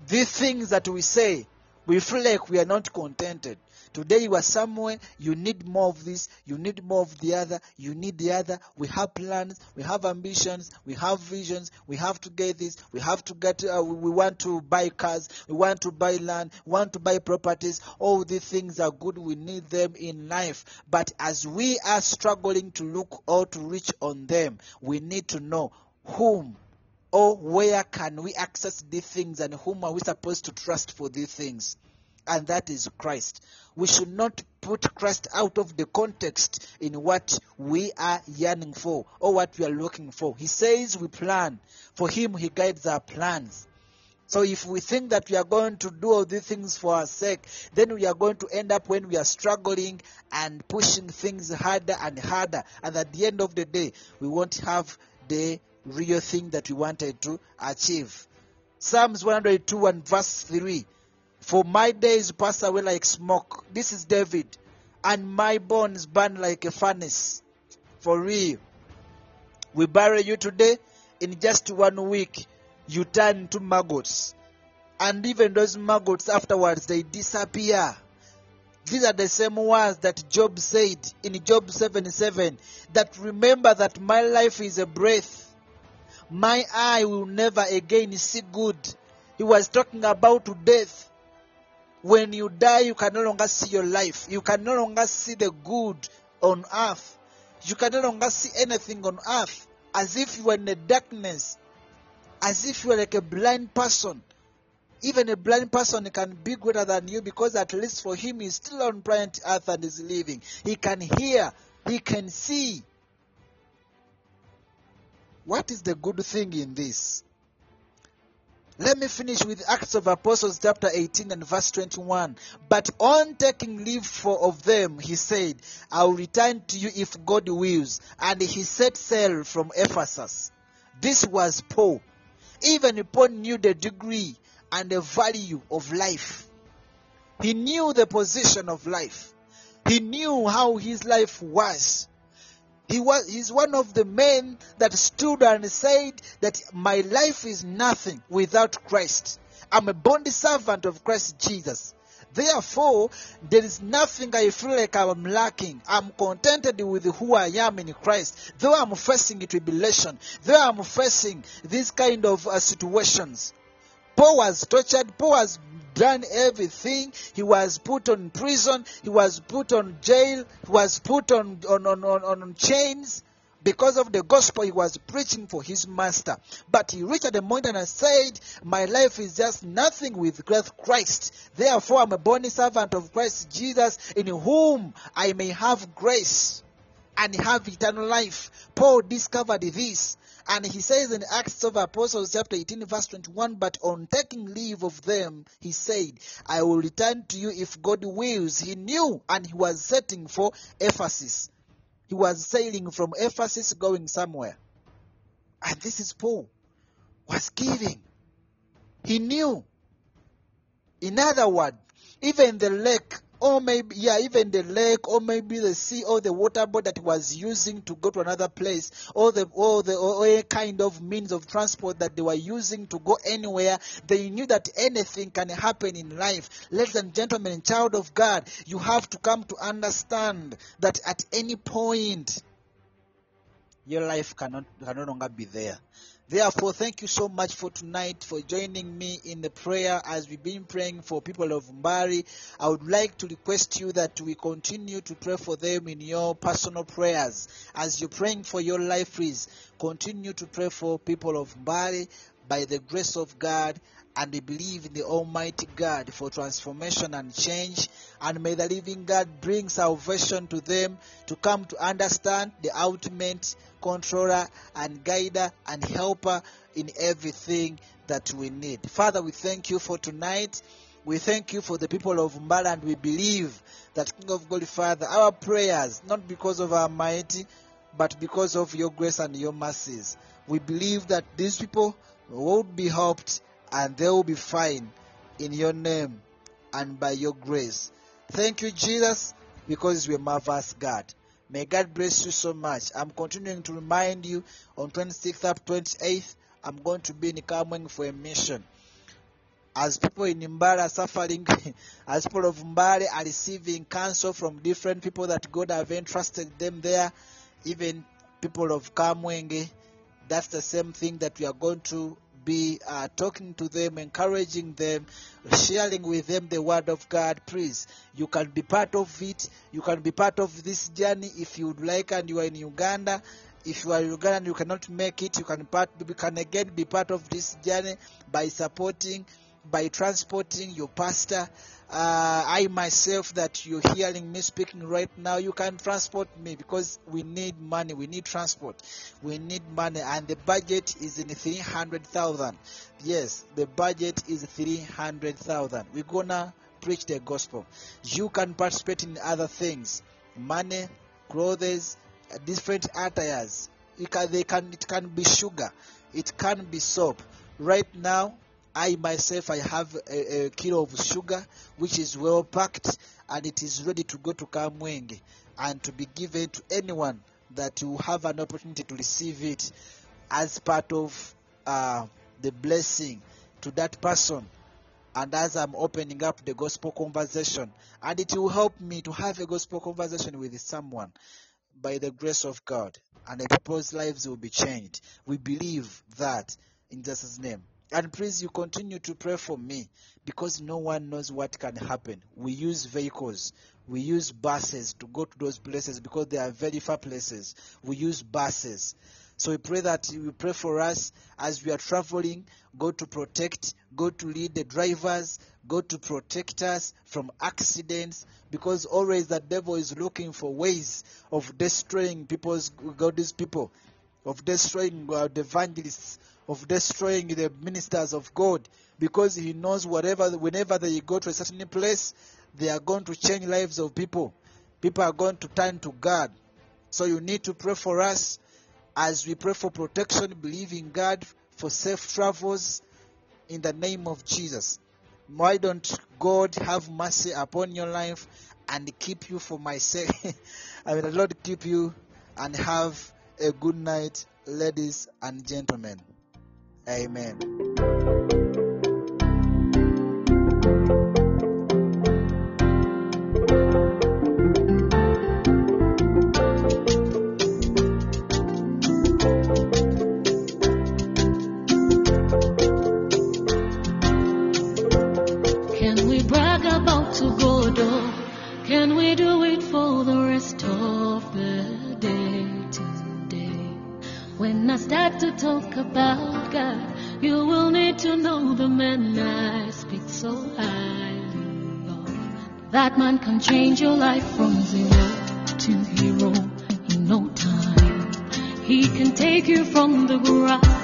these things that we say, we feel like we are not contented. Today you are somewhere, you need more of this, you need more of the other, you need the other. We have plans, we have ambitions, we have visions, we have to get this, we have to get, uh, we want to buy cars, we want to buy land, we want to buy properties. All these things are good, we need them in life. But as we are struggling to look or to reach on them, we need to know whom or where can we access these things and whom are we supposed to trust for these things and that is christ we should not put christ out of the context in what we are yearning for or what we are looking for he says we plan for him he guides our plans so if we think that we are going to do all these things for our sake, then we are going to end up when we are struggling and pushing things harder and harder. And at the end of the day, we won't have the real thing that we wanted to achieve. Psalms 102 and verse 3. For my days pass away like smoke. This is David. And my bones burn like a furnace. For real. We bury you today. In just one week, you turn to maggots. And even those maggots afterwards, they disappear. These are the same words that Job said in Job 77 that remember that my life is a breath. My eye will never again see good. He was talking about death. When you die, you can no longer see your life. You can no longer see the good on earth. You can no longer see anything on earth as if you were in the darkness, as if you were like a blind person. Even a blind person can be greater than you because at least for him he's still on planet earth and is living. He can hear, he can see. What is the good thing in this? Let me finish with Acts of Apostles chapter 18 and verse 21. But on taking leave for of them, he said, I will return to you if God wills. And he set sail from Ephesus. This was Paul. Even Paul knew the degree and the value of life. He knew the position of life. He knew how his life was. He was he's one of the men that stood and said that my life is nothing without Christ. I'm a bond servant of Christ Jesus. Therefore, there is nothing I feel like I'm lacking. I'm contented with who I am in Christ. Though I'm facing tribulation, though I'm facing these kind of uh, situations. Paul was tortured. Paul was done everything. He was put on prison. He was put on jail. He was put on, on, on, on, chains because of the gospel he was preaching for his master. But he reached a moment point and said, My life is just nothing with Christ. Therefore, I'm a born servant of Christ Jesus, in whom I may have grace and have eternal life. Paul discovered this. And he says in Acts of Apostles, chapter 18, verse 21, But on taking leave of them, he said, I will return to you if God wills. He knew and he was setting for Ephesus. He was sailing from Ephesus going somewhere. And this is Paul was giving. He knew. In other words, even the lake, or maybe, yeah, even the lake, or maybe the sea, or the waterboat that he was using to go to another place, or the, or the, or any kind of means of transport that they were using to go anywhere, they knew that anything can happen in life. Ladies and gentlemen, child of God, you have to come to understand that at any point, your life cannot can no longer be there. Therefore, thank you so much for tonight for joining me in the prayer as we've been praying for people of Mbale. I would like to request you that we continue to pray for them in your personal prayers. As you're praying for your life, please continue to pray for people of Mbale by the grace of God and believe in the Almighty God for transformation and change. And may the living God bring salvation to them to come to understand the ultimate controller and guider and helper in everything that we need. Father, we thank you for tonight. We thank you for the people of Mbale and we believe that King of Glory, Father, our prayers, not because of our mighty, but because of your grace and your mercies. We believe that these people will be helped and they will be fine in your name and by your grace. Thank you, Jesus, because you're marvelous God. May God bless you so much. I'm continuing to remind you on 26th up 28th, I'm going to be in Kamwenge for a mission. As people in Mbale are suffering, as people of Mbale are receiving counsel from different people that God have entrusted them there, even people of Kamwenge, that's the same thing that we are going to be uh, talking to them, encouraging them, sharing with them the word of God. Please, you can be part of it. You can be part of this journey if you would like, and you are in Uganda. If you are in Uganda and you cannot make it, you can part. You can again be part of this journey by supporting, by transporting your pastor. Uh, I myself, that you're hearing me speaking right now, you can transport me because we need money. We need transport. We need money, and the budget is in three hundred thousand. Yes, the budget is three hundred thousand. We're gonna preach the gospel. You can participate in other things, money, clothes, different attires. Can, they can, it can be sugar, it can be soap. Right now, I myself, I have a, a kilo of sugar which is well packed and it is ready to go to Kamwenge and to be given to anyone that will have an opportunity to receive it as part of uh, the blessing to that person. And as I'm opening up the gospel conversation, and it will help me to have a gospel conversation with someone by the grace of God, and the people's lives will be changed. We believe that in Jesus' name. And please, you continue to pray for me because no one knows what can happen. We use vehicles, we use buses to go to those places because they are very far places. We use buses. So we pray that you pray for us as we are traveling. God to protect, God to lead the drivers, God to protect us from accidents, because always the devil is looking for ways of destroying people's God's people, of destroying uh, the evangelists, of destroying the ministers of God, because he knows whatever whenever they go to a certain place, they are going to change lives of people. People are going to turn to God. So you need to pray for us as we pray for protection, believe in God for safe travels in the name of Jesus. Why don't God have mercy upon your life and keep you for my sake? I mean, the Lord keep you and have a good night, ladies and gentlemen. Amen. Can change your life from zero to hero in no time. He can take you from the ground